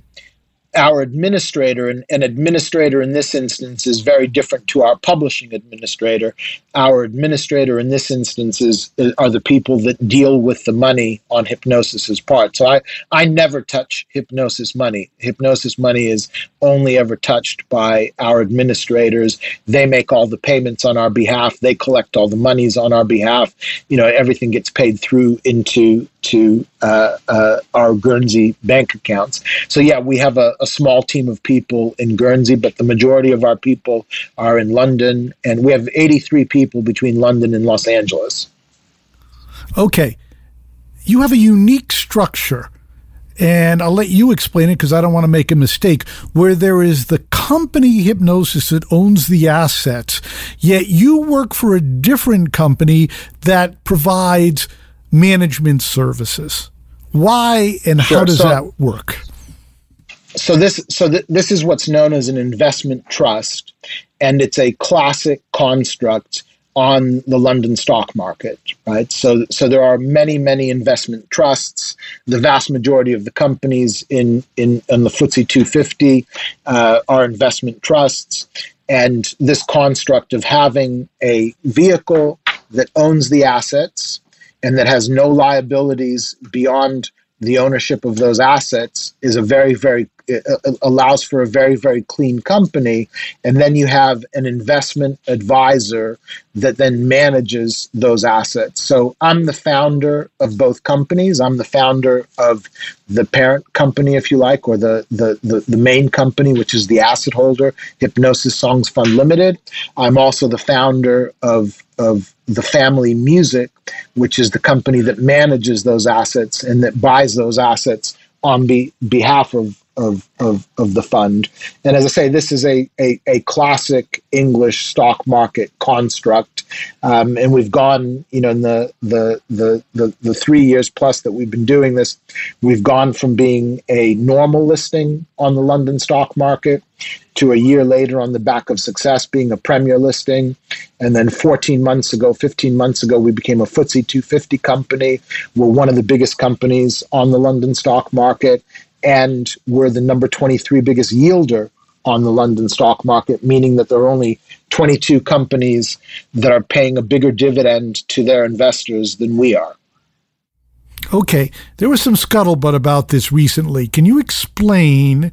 our administrator and an administrator in this instance is very different to our publishing administrator. Our administrator in this instance is are the people that deal with the money on Hipgnosis's part. So i i never touch Hipgnosis money. Hipgnosis money is only ever touched by our administrators. They make all the payments on our behalf. They collect all the monies on our behalf. You know everything gets paid through into to uh, uh, our Guernsey bank accounts. So, yeah, we have a, a, small team of people in Guernsey, but the majority of our people are in London, and we have 83 people between London and Los Angeles. Okay. You have a unique structure, and I'll let you explain it because I don't want to make a mistake, where there is the company Hipgnosis that owns the assets, yet you work for a different company that provides – management services. Why and sure. how does so, that work? So this so th- this is what's known as an investment trust, and it's a classic construct on the London stock market, right? So, so there are many, many investment trusts. The vast majority of the companies in in, in the FTSE 250 uh, are investment trusts, and this construct of having a vehicle that owns the assets and that has no liabilities beyond the ownership of those assets is a very very Uh, uh, allows for a very very clean company. And then you have an investment advisor that then manages those assets. So i'm the founder of both companies. I'm the founder of the parent company if you like or the the the, the main company which is the asset holder Hipgnosis songs fund limited. I'm also the founder of of the family music which is the company that manages those assets and that buys those assets on be, behalf of of, of, of the fund. And as I say, this is a, a, a classic English stock market construct. Um, and we've gone, you know, in the, the, the, the, the three years plus that we've been doing this, we've gone from being a normal listing on the London stock market to a year later on the back of success being a premier listing. And then 14 months ago, 15 months ago, we became a FTSE 250 company. We're one of the biggest companies on the London stock market and we're the number 23 biggest yielder on the London stock market, meaning that there are only 22 companies that are paying a bigger dividend to their investors than we are. Okay, there was some scuttlebutt about this recently. Can you explain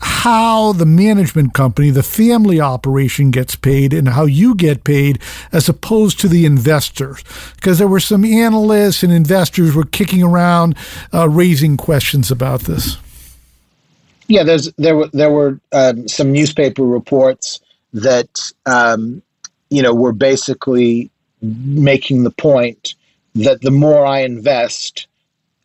how the management company, the family operation gets paid and how you get paid as opposed to the investors. Because there were some analysts and investors were kicking around uh, raising questions about this. Yeah, there's there were there were um, some newspaper reports that um, you know were basically making the point that the more I invest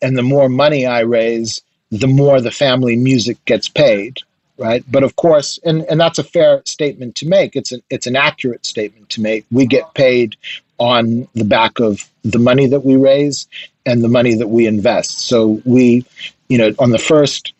and the more money I raise, the more the family music gets paid right? But of course and, and that's a fair statement to make. It's an it's an accurate statement to make. We get paid on the back of the money that we raise and the money that we invest. So we you know on the first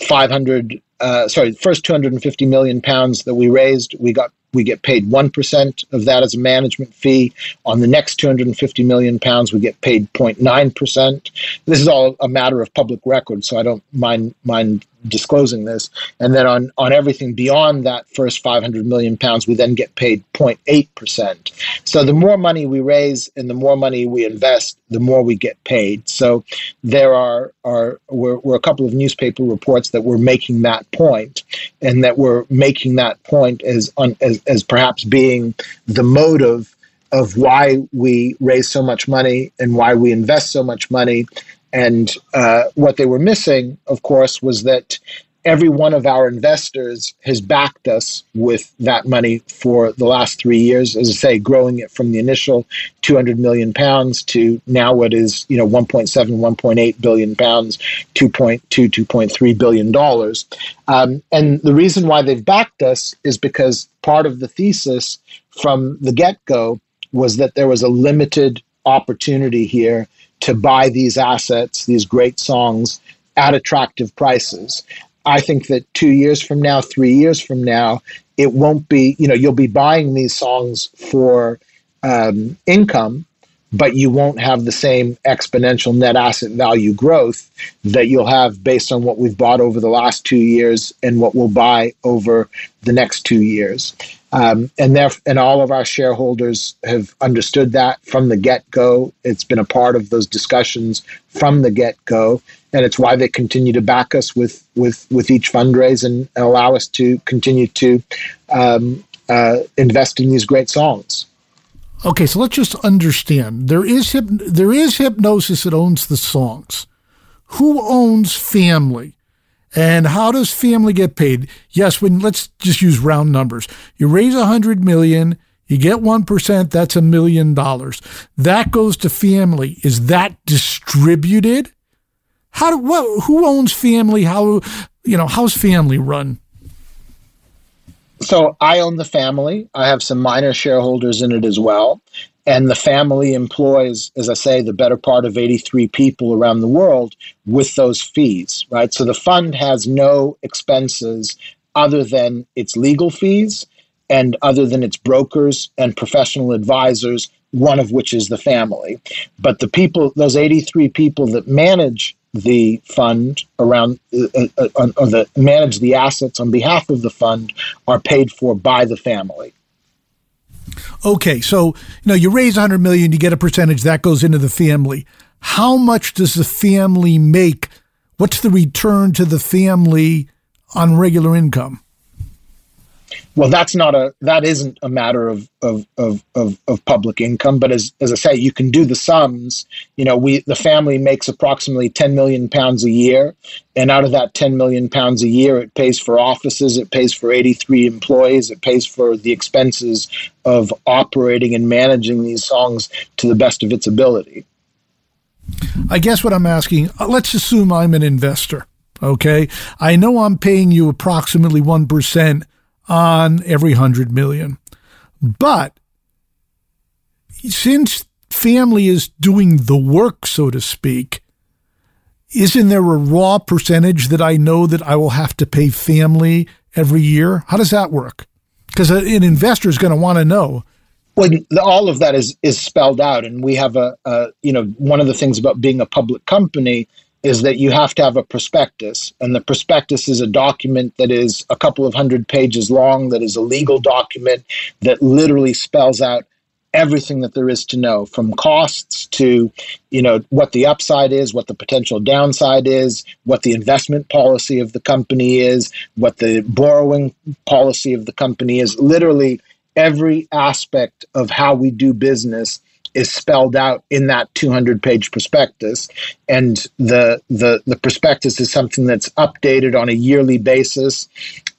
500 uh, sorry first 250 million pounds that we raised we got we get paid 1% of that as a management fee. On the next 250 million pounds, we get paid 0.9%. This is all a matter of public record, so I don't mind mind disclosing this. And then on, on everything beyond that first 500 million pounds, we then get paid 0.8%. So the more money we raise and the more money we invest, the more we get paid. So there are, are were, were a couple of newspaper reports that were making that point and that were making that point as, un, as as, perhaps being the motive of why we raise so much money and why we invest so much money. And uh, what they were missing, of course, was that every one of our investors has backed us with that money for the last three years. As I say, growing it from the initial 200 million pounds to now what is you know 1.7, 1.8 billion pounds, 2.2, 2.3 billion dollars. Um, and the reason why they've backed us is because part of the thesis from the get go was that there was a limited opportunity here to buy these assets, these great songs at attractive prices. I think that two years from now, three years from now, it won't be, you know, you'll be buying these songs for um, income, but you won't have the same exponential net asset value growth that you'll have based on what we've bought over the last two years and what we'll buy over the next two years. Um, and there, and all of our shareholders have understood that from the get go. It's been a part of those discussions from the get go, and it's why they continue to back us with with with each fundraise and, and allow us to continue to um, uh, invest in these great songs. Okay, so let's just understand there is hip, there is Hipgnosis that owns the songs. Who owns Family? And how does family get paid? Yes, when let's just use round numbers. You raise a hundred million, you get 1%, that's a million dollars. That goes to family. Is that distributed? How do, what, who owns family? How, you know, how's family run? So I own the family. I have some minor shareholders in it as well. And the family employs, as I say, the better part of 83 people around the world with those fees, right? So the fund has no expenses other than its legal fees and other than its brokers and professional advisors, one of which is the family. But the people, those 83 people that manage the fund around uh, uh, uh, or the manage the assets on behalf of the fund are paid for by the family. Okay, so you know you raise 100 million, you get a percentage that goes into the family. How much does the family make? What's the return to the family on regular income? Well that's not a that isn't a matter of of, of, of, of public income but as, as i say you can do the sums. You know we the family makes approximately 10 million pounds a year and out of that 10 million pounds a year it pays for offices it pays for 83 employees it pays for the expenses of operating and managing these songs to the best of its ability. I guess what i'm asking uh, let's assume i'm an investor okay? I know i'm paying you approximately 1% on every 100 million. But since family is doing the work, so to speak, isn't there a raw percentage that I know that I will have to pay family every year? How does that work? Because an investor is going to want to know. Well, all of that is is spelled out, and we have a, a you know one of the things about being a public company is that you have to have a prospectus. And the prospectus is a document that is a couple of hundred pages long, that is a legal document that literally spells out everything that there is to know from costs to you know what the upside is what the potential downside is what the investment policy of the company is what the borrowing policy of the company is literally every aspect of how we do business is spelled out in that 200 page prospectus. And the, the the prospectus is something that's updated on a yearly basis.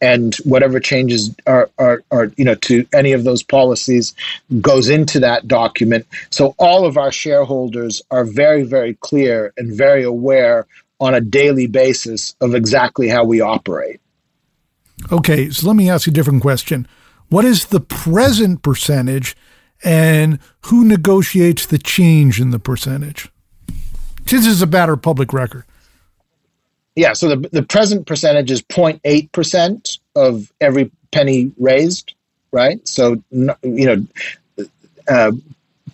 And whatever changes are, are, are you know to any of those policies goes into that document. So all of our shareholders are very very clear and very aware on a daily basis of exactly how we operate. Okay so let me ask you a different question. What is the present percentage and who negotiates the change in the percentage? This is a better public record. Yeah, so the, the present percentage is 0.8% of every penny raised, right? So, you know, uh,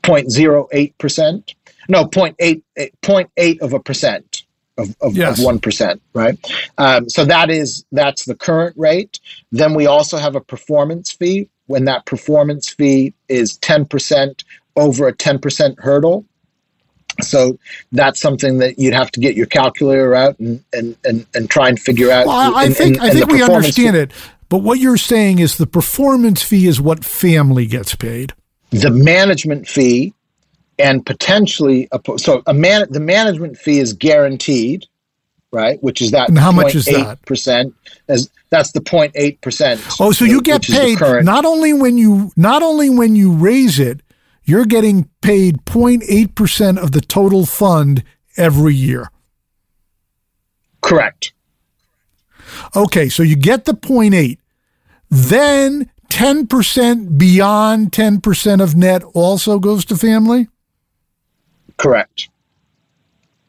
0.08%. No, 0.8, 0.8 of a percent of, of, yes. of 1%, right? Um, so that is, that's the current rate. Then we also have a performance fee, when that performance fee is 10% over a 10% hurdle. So that's something that you'd have to get your calculator out and, and, and, and try and figure out. Well, I, and, think, I think we understand fee. it. But what you're saying is the performance fee is what family gets paid. The management fee and potentially a, so a man the management fee is guaranteed right? Which is that. And how much is that? Percent. As that's the 0.8 percent. Oh, so you get paid not only when you not only when you raise it, you're getting paid 0.8 percent of the total fund every year. Correct. Okay, so you get the 0.8. Then 10% beyond 10% of net also goes to family? Correct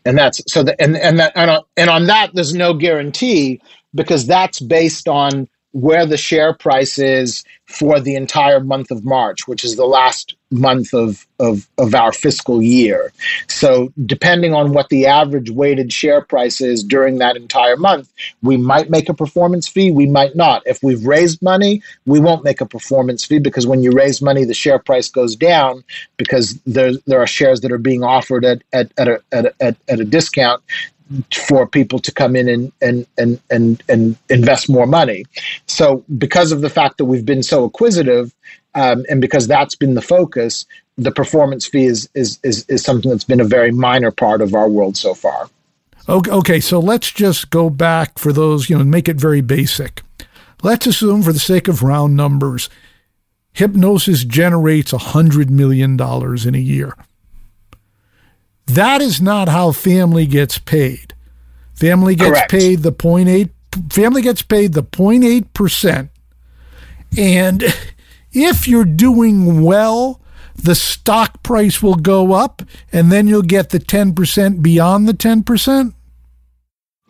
and that's so that and and that and on, and on that there's no guarantee because that's based on where the share price is for the entire month of March, which is the last month of, of, of our fiscal year. So, depending on what the average weighted share price is during that entire month, we might make a performance fee, we might not. If we've raised money, we won't make a performance fee because when you raise money, the share price goes down because there, there are shares that are being offered at, at, at, a, at, a, at a discount for people to come in and, and, and, and, and invest more money. So, because of the fact that we've been so acquisitive, um, and because that's been the focus, the performance fee is, is, is, is something that's been a very minor part of our world so far. Okay, okay, so let's just go back for those, you know, make it very basic. Let's assume, for the sake of round numbers, Hipgnosis generates $100 million in a year. That is not how family gets paid. Family gets Correct. paid the 0.8 family gets paid the 0.8% and if you're doing well, the stock price will go up and then you'll get the 10% beyond the 10%?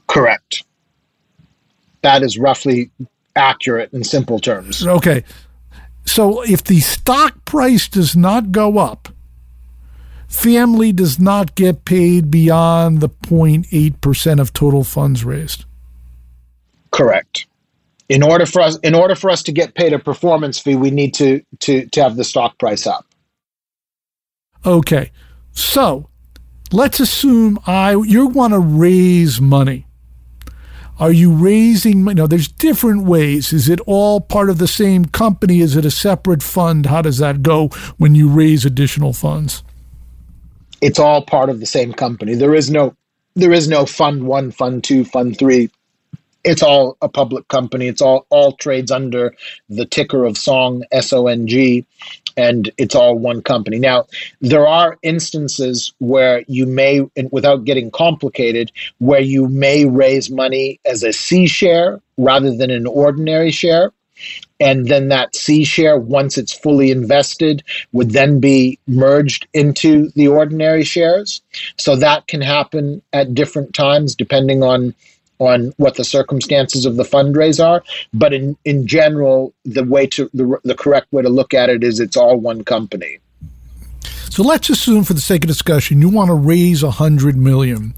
Correct. That is roughly accurate in simple terms. Okay. So if the stock price does not go up, family does not get paid beyond the 0.8% of total funds raised. Correct. In order for us, in order for us to get paid a performance fee, we need to to to have the stock price up. Okay. So let's assume I you want to raise money. Are you raising money? No, there's different ways. Is it all part of the same company? Is it a separate fund? How does that go when you raise additional funds? It's all part of the same company. There is no there is no fund one, fund two, fund three. It's all a public company. It's all all trades under the ticker of Song S O N G, and it's all one company. Now, there are instances where you may, without getting complicated, where you may raise money as a C share rather than an ordinary share. And then that C share, once it's fully invested, would then be merged into the ordinary shares. So that can happen at different times depending on on what the circumstances of the fundraise are. But in, in general, the way to the, the correct way to look at it is it's all one company. So let's assume for the sake of discussion you want to raise a hundred million.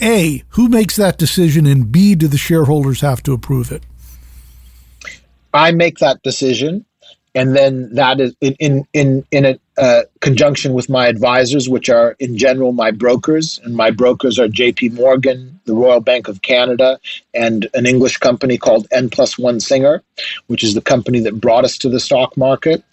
A, who makes that decision? And B, do the shareholders have to approve it? I make that decision, and then that is in in in, in a uh, conjunction with my advisors, which are in general my brokers, and my brokers are J.P. Morgan, the Royal Bank of Canada, and an English company called N Plus One Singer, which is the company that brought us to the stock market.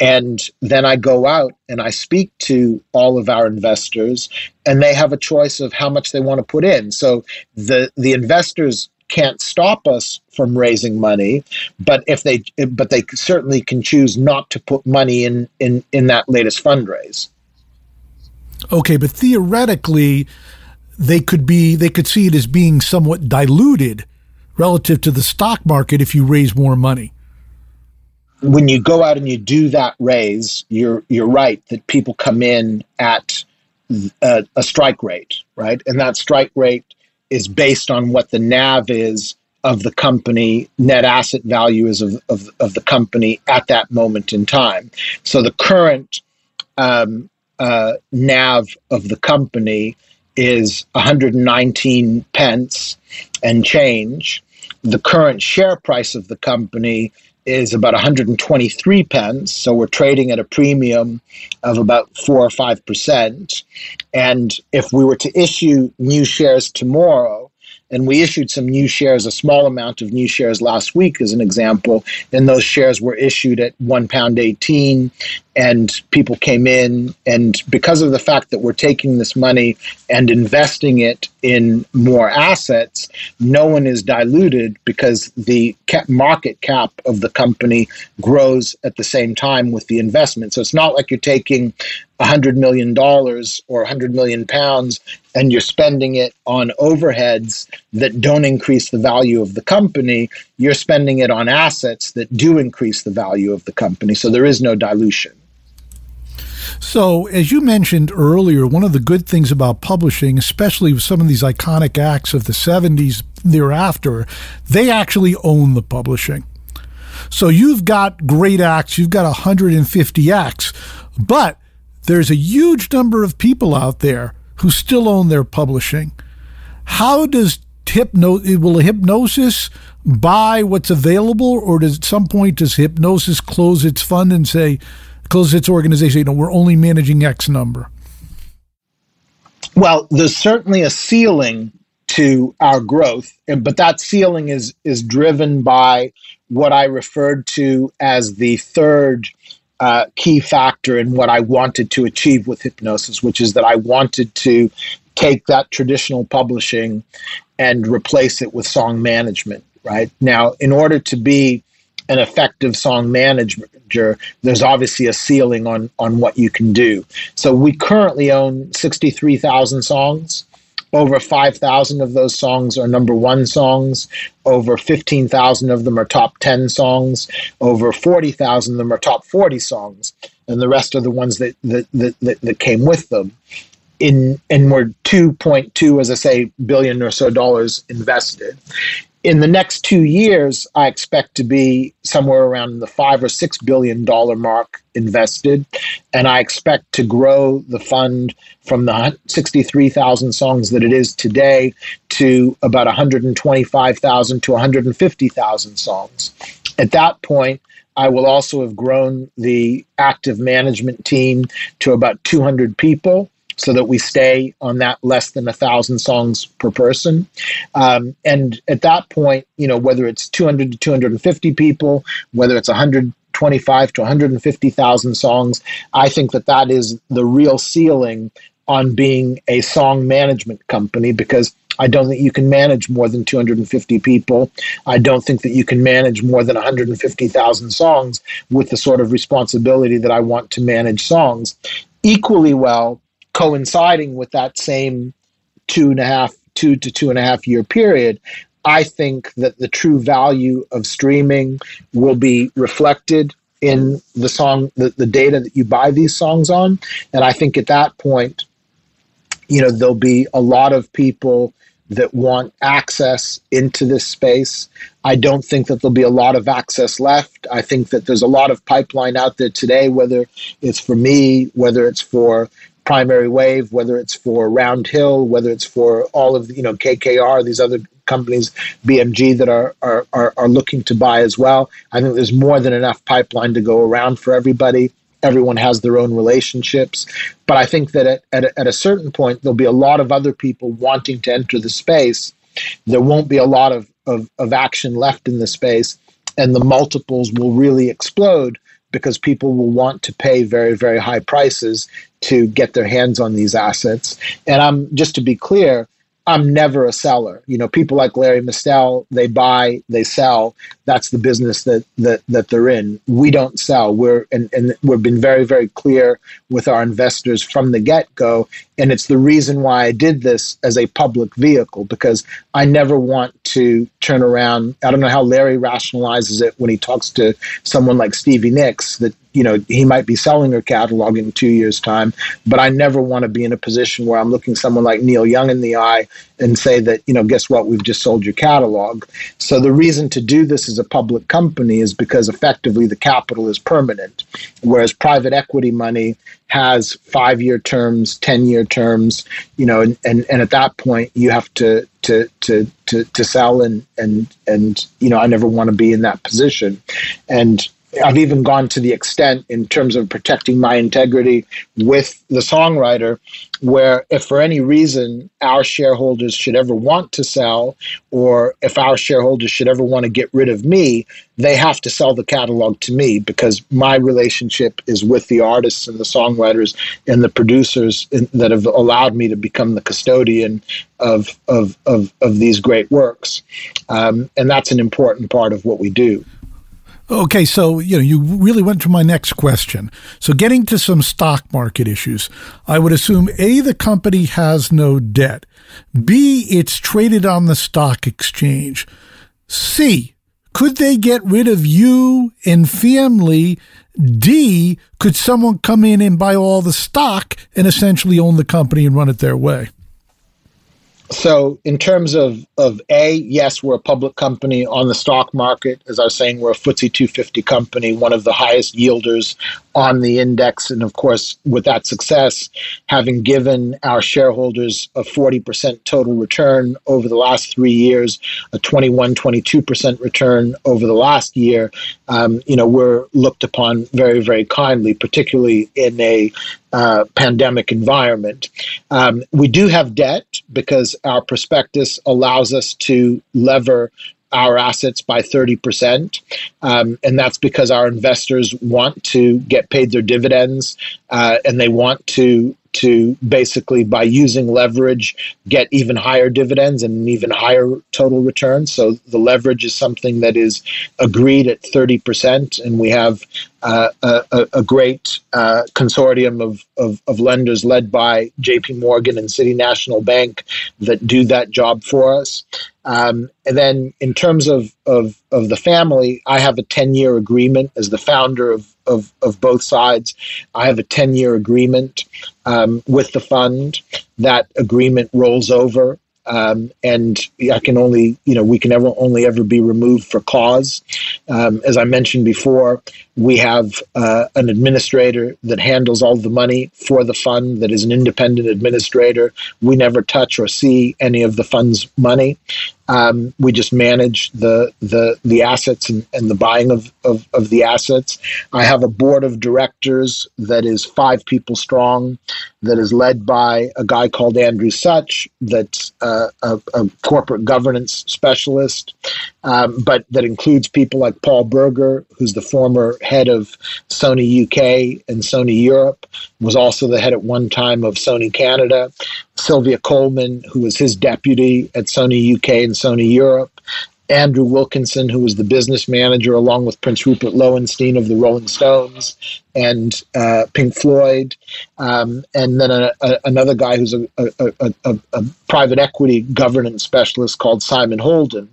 And then I go out and I speak to all of our investors, and they have a choice of how much they want to put in. So the the investors can't stop us from raising money, but if they but they certainly can choose not to put money in in in that latest fundraise. Okay, but theoretically, they could be they could see it as being somewhat diluted relative to the stock market if you raise more money. When you go out and you do that raise, you're you're right that people come in at a, a strike rate, right, and that strike rate is based on what the NAV is of the company, net asset value is of, of, of the company at that moment in time. So the current um, uh, NAV of the company is 119 pence and change. The current share price of the company is about 123 pence. So we're trading at a premium of about four or five percent. And if we were to issue new shares tomorrow, and we issued some new shares, a small amount of new shares last week, as an example. And those shares were issued at one pound eighteen, and people came in. And because of the fact that we're taking this money and investing it in more assets, no one is diluted because the market cap of the company grows at the same time with the investment. So it's not like you're taking $100 million or 100 million pounds and you're spending it on overheads that don't increase the value of the company. You're spending it on assets that do increase the value of the company. So there is no dilution. So, as you mentioned earlier, one of the good things about publishing, especially with some of these iconic acts of the 70s thereafter, they actually own the publishing. So you've got great acts, you've got 150 acts, but there's a huge number of people out there who still own their publishing. How does hypno will Hipgnosis buy what's available, or does at some point does Hipgnosis close its fund and say close its organization? You know, we're only managing X number. Well, there's certainly a ceiling to our growth, but that ceiling is is driven by what I referred to as the third uh, key factor in what I wanted to achieve with Hipgnosis, which is that I wanted to take that traditional publishing and replace it with song management. Right now, in order to be an effective song manager, there's obviously a ceiling on on what you can do. So we currently own 63,000 songs. Over 5,000 of those songs are number one songs. Over 15,000 of them are top 10 songs. Over 40,000 of them are top 40 songs. And the rest are the ones that, that, that, that came with them. In, and we're 2.2, as I say, billion or so dollars invested in the next two years, I expect to be somewhere around the five or six billion dollar mark invested, and I expect to grow the fund from the 63,000 songs that it is today to about 125,000 to 150,000 songs. At that point, I will also have grown the active management team to about 200 people so that we stay on that less than a thousand songs per person. Um, and at that point, you know, whether it's 200 to 250 people, whether it's 125 to 150,000 songs, I think that that is the real ceiling on being a song management company because I don't think you can manage more than 250 people. I don't think that you can manage more than 150,000 songs with the sort of responsibility that I want to manage songs. Equally well, coinciding with that same two and a half, two to two and a half year period, I think that the true value of streaming will be reflected in the song, the, the data that you buy these songs on. And I think at that point, you know, there'll be a lot of people that want access into this space. I don't think that there'll be a lot of access left. I think that there's a lot of pipeline out there today, whether it's for me, whether it's for primary wave, whether it's for Round Hill, whether it's for all of you know KKR, these other companies, BMG that are, are are are looking to buy as well. I think there's more than enough pipeline to go around for everybody. Everyone has their own relationships, but I think that at, at, a, at a certain point there'll be a lot of other people wanting to enter the space. There won't be a lot of, of, of action left in the space, and the multiples will really explode because people will want to pay very, very high prices to get their hands on these assets. And I'm just to be clear, I'm never a seller. You know, people like Larry Mestel, they buy, they sell. That's the business that that that they're in. We don't sell. We're and, and we've been very, very clear with our investors from the get-go. And it's the reason why I did this as a public vehicle, because I never want to turn around. I don't know how Larry rationalizes it when he talks to someone like Stevie Nicks that you know he might be selling her catalog in two years time but i never want to be in a position where i'm looking someone like neil young in the eye and say that you know guess what we've just sold your catalog so the reason to do this as a public company is because effectively the capital is permanent whereas private equity money has five year terms, 10 year terms, you know, and, and, and at that point you have to, to, to, to, to sell and, and, and, you know, I never want to be in that position. And I've even gone to the extent in terms of protecting my integrity with the songwriter, where if for any reason our shareholders should ever want to sell, or if our shareholders should ever want to get rid of me, they have to sell the catalog to me because my relationship is with the artists and the songwriters and the producers in, that have allowed me to become the custodian of, of, of, of these great works. Um, and that's an important part of what we do. Okay, so you know you really went to my next question. So getting to some stock market issues, I would assume a the company has no debt, b it's traded on the stock exchange, c could they get rid of you and family? D could someone come in and buy all the stock and essentially own the company and run it their way? So in terms of, of A, yes, we're a public company on the stock market. As I was saying, we're a FTSE 250 company, one of the highest yielders on the index. And of course, with that success, having given our shareholders a 40% total return over the last three years, a 21, 22% return over the last year, um, you know, we're looked upon very, very kindly, particularly in a uh, pandemic environment. Um, we do have debt because our prospectus allows us to lever our assets by 30%. Um, and that's because our investors want to get paid their dividends uh, and they want to to basically by using leverage get even higher dividends and an even higher total return so the leverage is something that is agreed at 30% and we have a, a, great uh, consortium of, of, of, lenders led by JP Morgan and City National Bank that do that job for us. Um, and then in terms of, of, of the family, I have a 10 year agreement as the founder of, of, of both sides. I have a 10 year agreement um, with the fund. That agreement rolls over um, and I can only, you know, we can ever only ever be removed for cause. Um, as I mentioned before, we have uh, an administrator that handles all the money for the fund, that is an independent administrator. We never touch or see any of the fund's money. Um, we just manage the the the assets and, and the buying of, of, of the assets. I have a board of directors that is five people strong, that is led by a guy called Andrew Sutch, that's uh, a, a, corporate governance specialist, um, but that includes people like Paul Burger, who's the former head of Sony UK and Sony Europe, was also the head at one time of Sony Canada. Sylvia Coleman, who was his deputy at Sony UK and Sony Europe. Andrew Wilkinson, who was the business manager, along with Prince Rupert Loewenstein of the Rolling Stones and uh, Pink Floyd, um, and then a, a, another guy who's a, a, private equity governance specialist called Simon Holden.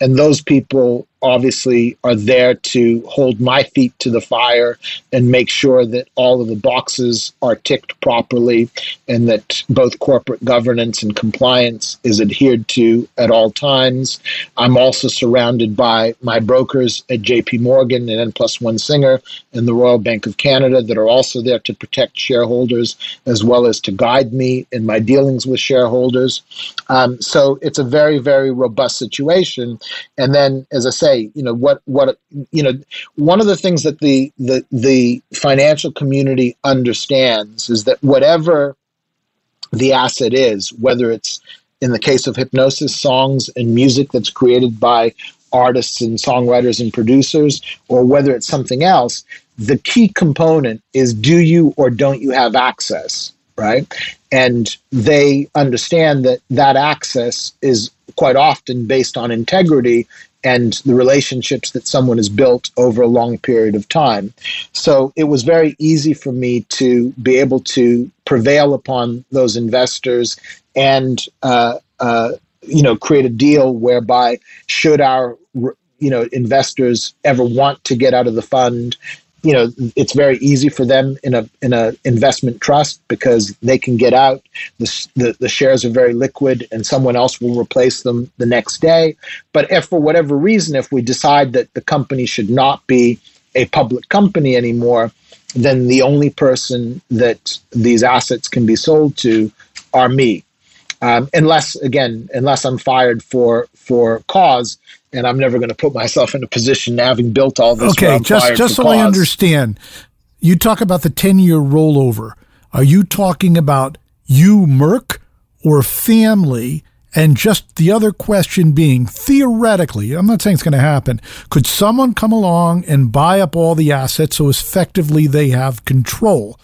And those people obviously are there to hold my feet to the fire and make sure that all of the boxes are ticked properly and that both corporate governance and compliance is adhered to at all times. I'm also surrounded by my brokers at JP Morgan and N plus one Singer and the Royal Bank of Canada that are also there to protect shareholders as well as to guide me in my dealings with shareholders. Um, so it's a very, very robust situation. And then, as I say, you know what what you know one of the things that the the the financial community understands is that whatever the asset is, whether it's in the case of Hipgnosis, songs and music that's created by artists and songwriters and producers, or whether it's something else, the key component is do you or don't you have access, right? And they understand that that access is quite often based on integrity and the relationships that someone has built over a long period of time. So it was very easy for me to be able to prevail upon those investors and uh, uh, you know create a deal whereby should our you know investors ever want to get out of the fund you know it's very easy for them in a in a investment trust because they can get out. The, the, the shares are very liquid and someone else will replace them the next day. But if for whatever reason if we decide that the company should not be a public company anymore then the only person that these assets can be sold to are me. Um, unless again unless i'm fired for for cause and I'm never going to put myself in a position having built all this. Okay, just just so cause. I understand, you talk about the ten year rollover. Are you talking about you, Merck, or family? And just the other question being theoretically, I'm not saying it's going to happen. Could someone come along and buy up all the assets so effectively they have control?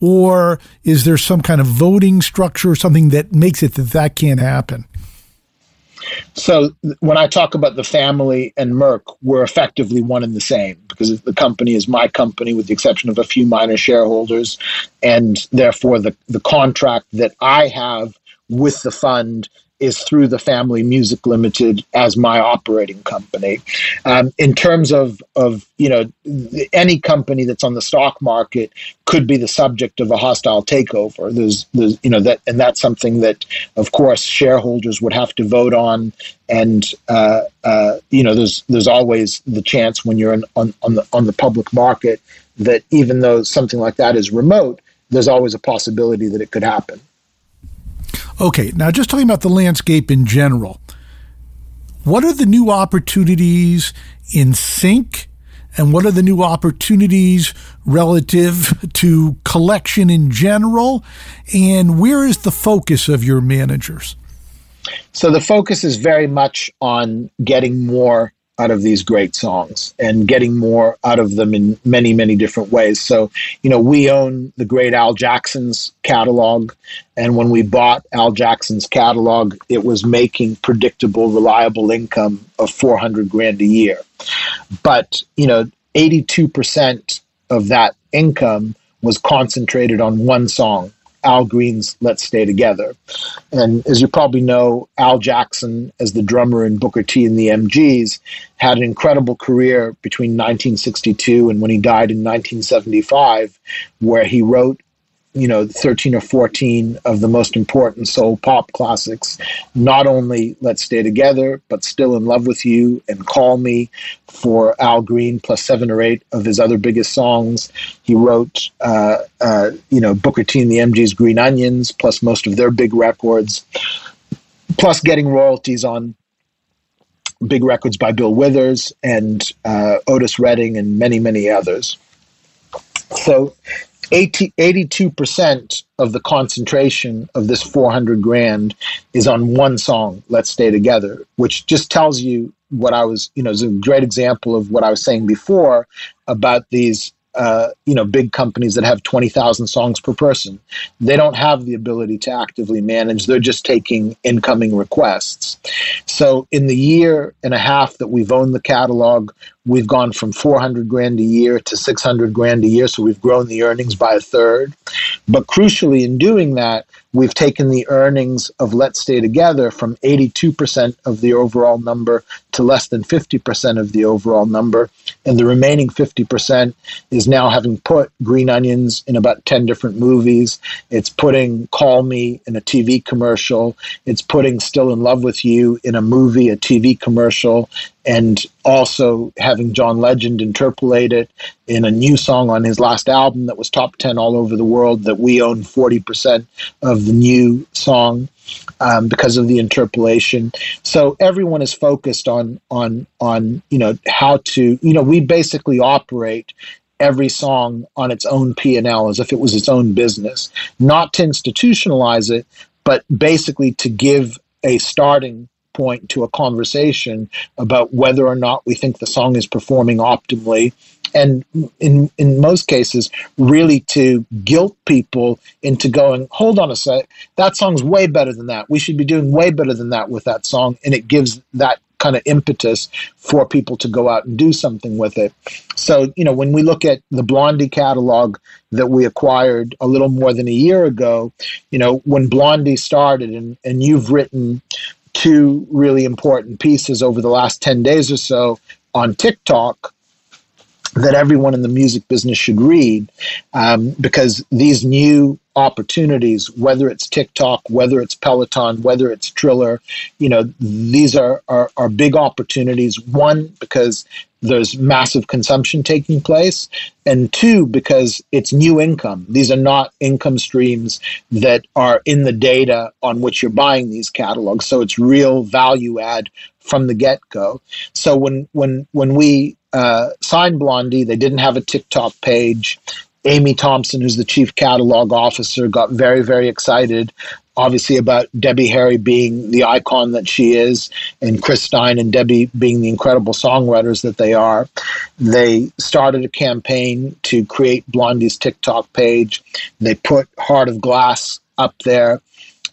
Or is there some kind of voting structure or something that makes it that that can't happen? So when I talk about the family and Merck, we're effectively one and the same because the company is my company with the exception of a few minor shareholders. And therefore, the, the contract that I have with the fund is through the Family Music Limited as my operating company. Um, in terms of of you know any company that's on the stock market could be the subject of a hostile takeover. There's there's you know that and that's something that of course shareholders would have to vote on. And uh, uh, you know there's there's always the chance when you're in, on on the on the public market that even though something like that is remote, there's always a possibility that it could happen. Okay, now just talking about the landscape in general, what are the new opportunities in sync and what are the new opportunities relative to collection in general? And where is the focus of your managers? So the focus is very much on getting more out of these great songs and getting more out of them in many, many different ways. So, you know, we own the great Al Jackson's catalog. And when we bought Al Jackson's catalog, it was making predictable, reliable income of 400 grand a year. But, you know, 82% of that income was concentrated on one song Al Green's Let's Stay Together. And as you probably know, Al Jackson, as the drummer in Booker T and the MGs, had an incredible career between 1962 and when he died in 1975, where he wrote you know 13 or 14 of the most important soul pop classics not only let's stay together but still in love with you and call me for al green plus seven or eight of his other biggest songs. He wrote uh, uh, you know booker t and the mgs green onions plus most of their big records plus getting royalties on big records by bill withers and uh, otis redding and many many others. So 80, 82% of the concentration of this 400 grand is on one song, Let's Stay Together, which just tells you what I was, you know, is a great example of what I was saying before about these uh, you know big companies that have 20,000 songs per person. They don't have the ability to actively manage. They're just taking incoming requests. So in the year and a half that we've owned the catalog, we've gone from 400 grand a year to 600 grand a year. So we've grown the earnings by a third. But crucially, in doing that, we've taken the earnings of Let's Stay Together from 82% of the overall number to less than 50% of the overall number. And the remaining 50% is now having put Green Onions in about 10 different movies. It's putting Call Me in a TV commercial. It's putting Still in Love with You in a movie, a TV commercial and also having John Legend interpolate it in a new song on his last album that was top 10 all over the world that we own 40% of the new song um, because of the interpolation. So everyone is focused on on on you know how to you know we basically operate every song on its own P&L as if it was its own business not to institutionalize it but basically to give a starting point to a conversation about whether or not we think the song is performing optimally and in in most cases really to guilt people into going hold on a sec that song's way better than that. We should be doing way better than that with that song. And it gives that kind of impetus for people to go out and do something with it. So you know when we look at the blondie catalog that we acquired a little more than a year ago you know when blondie started and and you've written two really important pieces over the last 10 days or so on TikTok that everyone in the music business should read um, because these new opportunities, whether it's TikTok, whether it's Peloton, whether it's Triller, you know, these are, are, are big opportunities. One, because there's massive consumption taking place, and two, because it's new income. These are not income streams that are in the data on which you're buying these catalogs. So it's real value add from the get go. So when when when we uh, signed Blondie, they didn't have a TikTok page. Amy Thomson, who's the chief catalog officer, got very, very excited, obviously, about Debbie Harry being the icon that she is, and Chris Stein and Debbie being the incredible songwriters that they are. They started a campaign to create Blondie's TikTok page. They put Heart of Glass up there.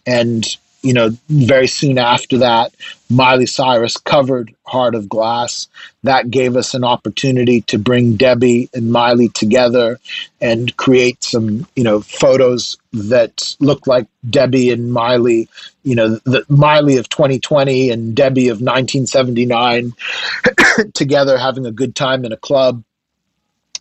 And you know, very soon after that, Miley Cyrus covered Heart of Glass. That gave us an opportunity to bring Debbie and Miley together and create some, you know, photos that look like Debbie and Miley, you know, the Miley of 2020 and Debbie of 1979 together having a good time in a club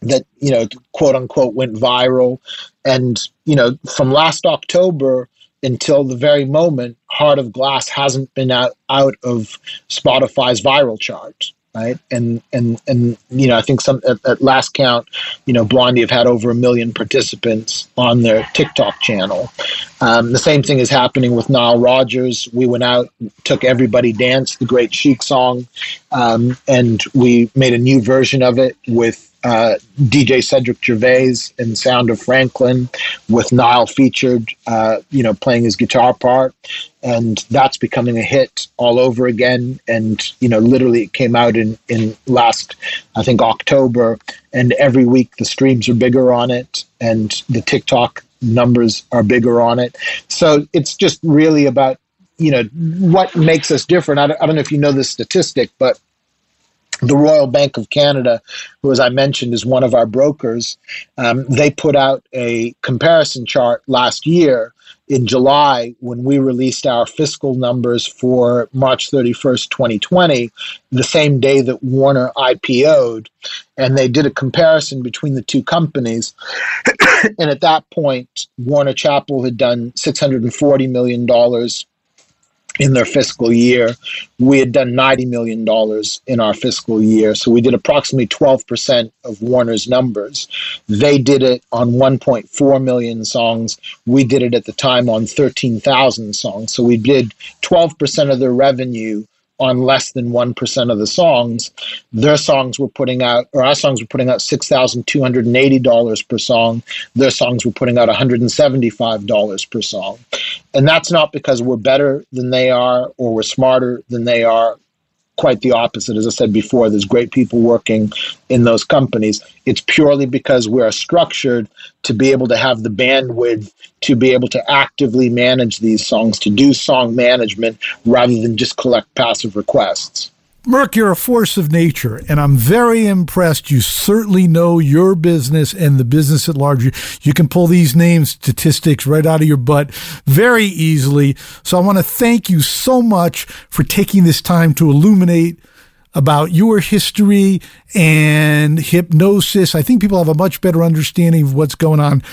that, you know, quote unquote went viral. And, you know, from last October, until the very moment, Heart of Glass hasn't been out, out of Spotify's viral chart. Right. And, and, and, you know, I think some at, at last count, you know, Blondie have had over a million participants on their TikTok channel. Um, the same thing is happening with Nile Rodgers. We went out, took Everybody Dance, the great Chic song, um, and we made a new version of it with uh, DJ Cedric Gervais and Sound of Franklin, with Nile featured, uh, you know, playing his guitar part, and that's becoming a hit all over again. And you know, literally, it came out in in last, I think, October, and every week the streams are bigger on it, and the TikTok numbers are bigger on it. So it's just really about you know what makes us different. I don't, I don't know if you know this statistic, but the Royal Bank of Canada, who, as I mentioned, is one of our brokers, um, they put out a comparison chart last year in July when we released our fiscal numbers for March 31st, 2020, the same day that Warner IPO'd. And they did a comparison between the two companies. and at that point, Warner Chappell had done $640 million in their fiscal year. We had done $90 million in our fiscal year. So we did approximately 12% of Warner's numbers. They did it on 1.4 million songs. We did it at the time on 13,000 songs. So we did 12% of their revenue on less than 1% of the songs. Their songs were putting out, or our songs were putting out $6,280 per song. Their songs were putting out $175 per song. And that's not because we're better than they are or we're smarter than they are quite the opposite. As I said before, there's great people working in those companies. It's purely because we are structured to be able to have the bandwidth to be able to actively manage these songs, to do song management rather than just collect passive requests. Merck, you're a force of nature, and I'm very impressed. You certainly know your business and the business at large. You, you, can pull these names, statistics right out of your butt very easily. So I want to thank you so much for taking this time to illuminate about your history and Hipgnosis. I think people have a much better understanding of what's going on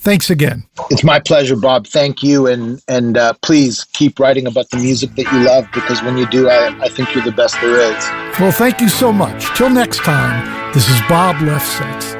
Thanks again. It's my pleasure, Bob. Thank you, and and uh, please keep writing about the music that you love because when you do, I, I think you're the best there is. Well, thank you so much. Till next time, this is Bob Lefsetz.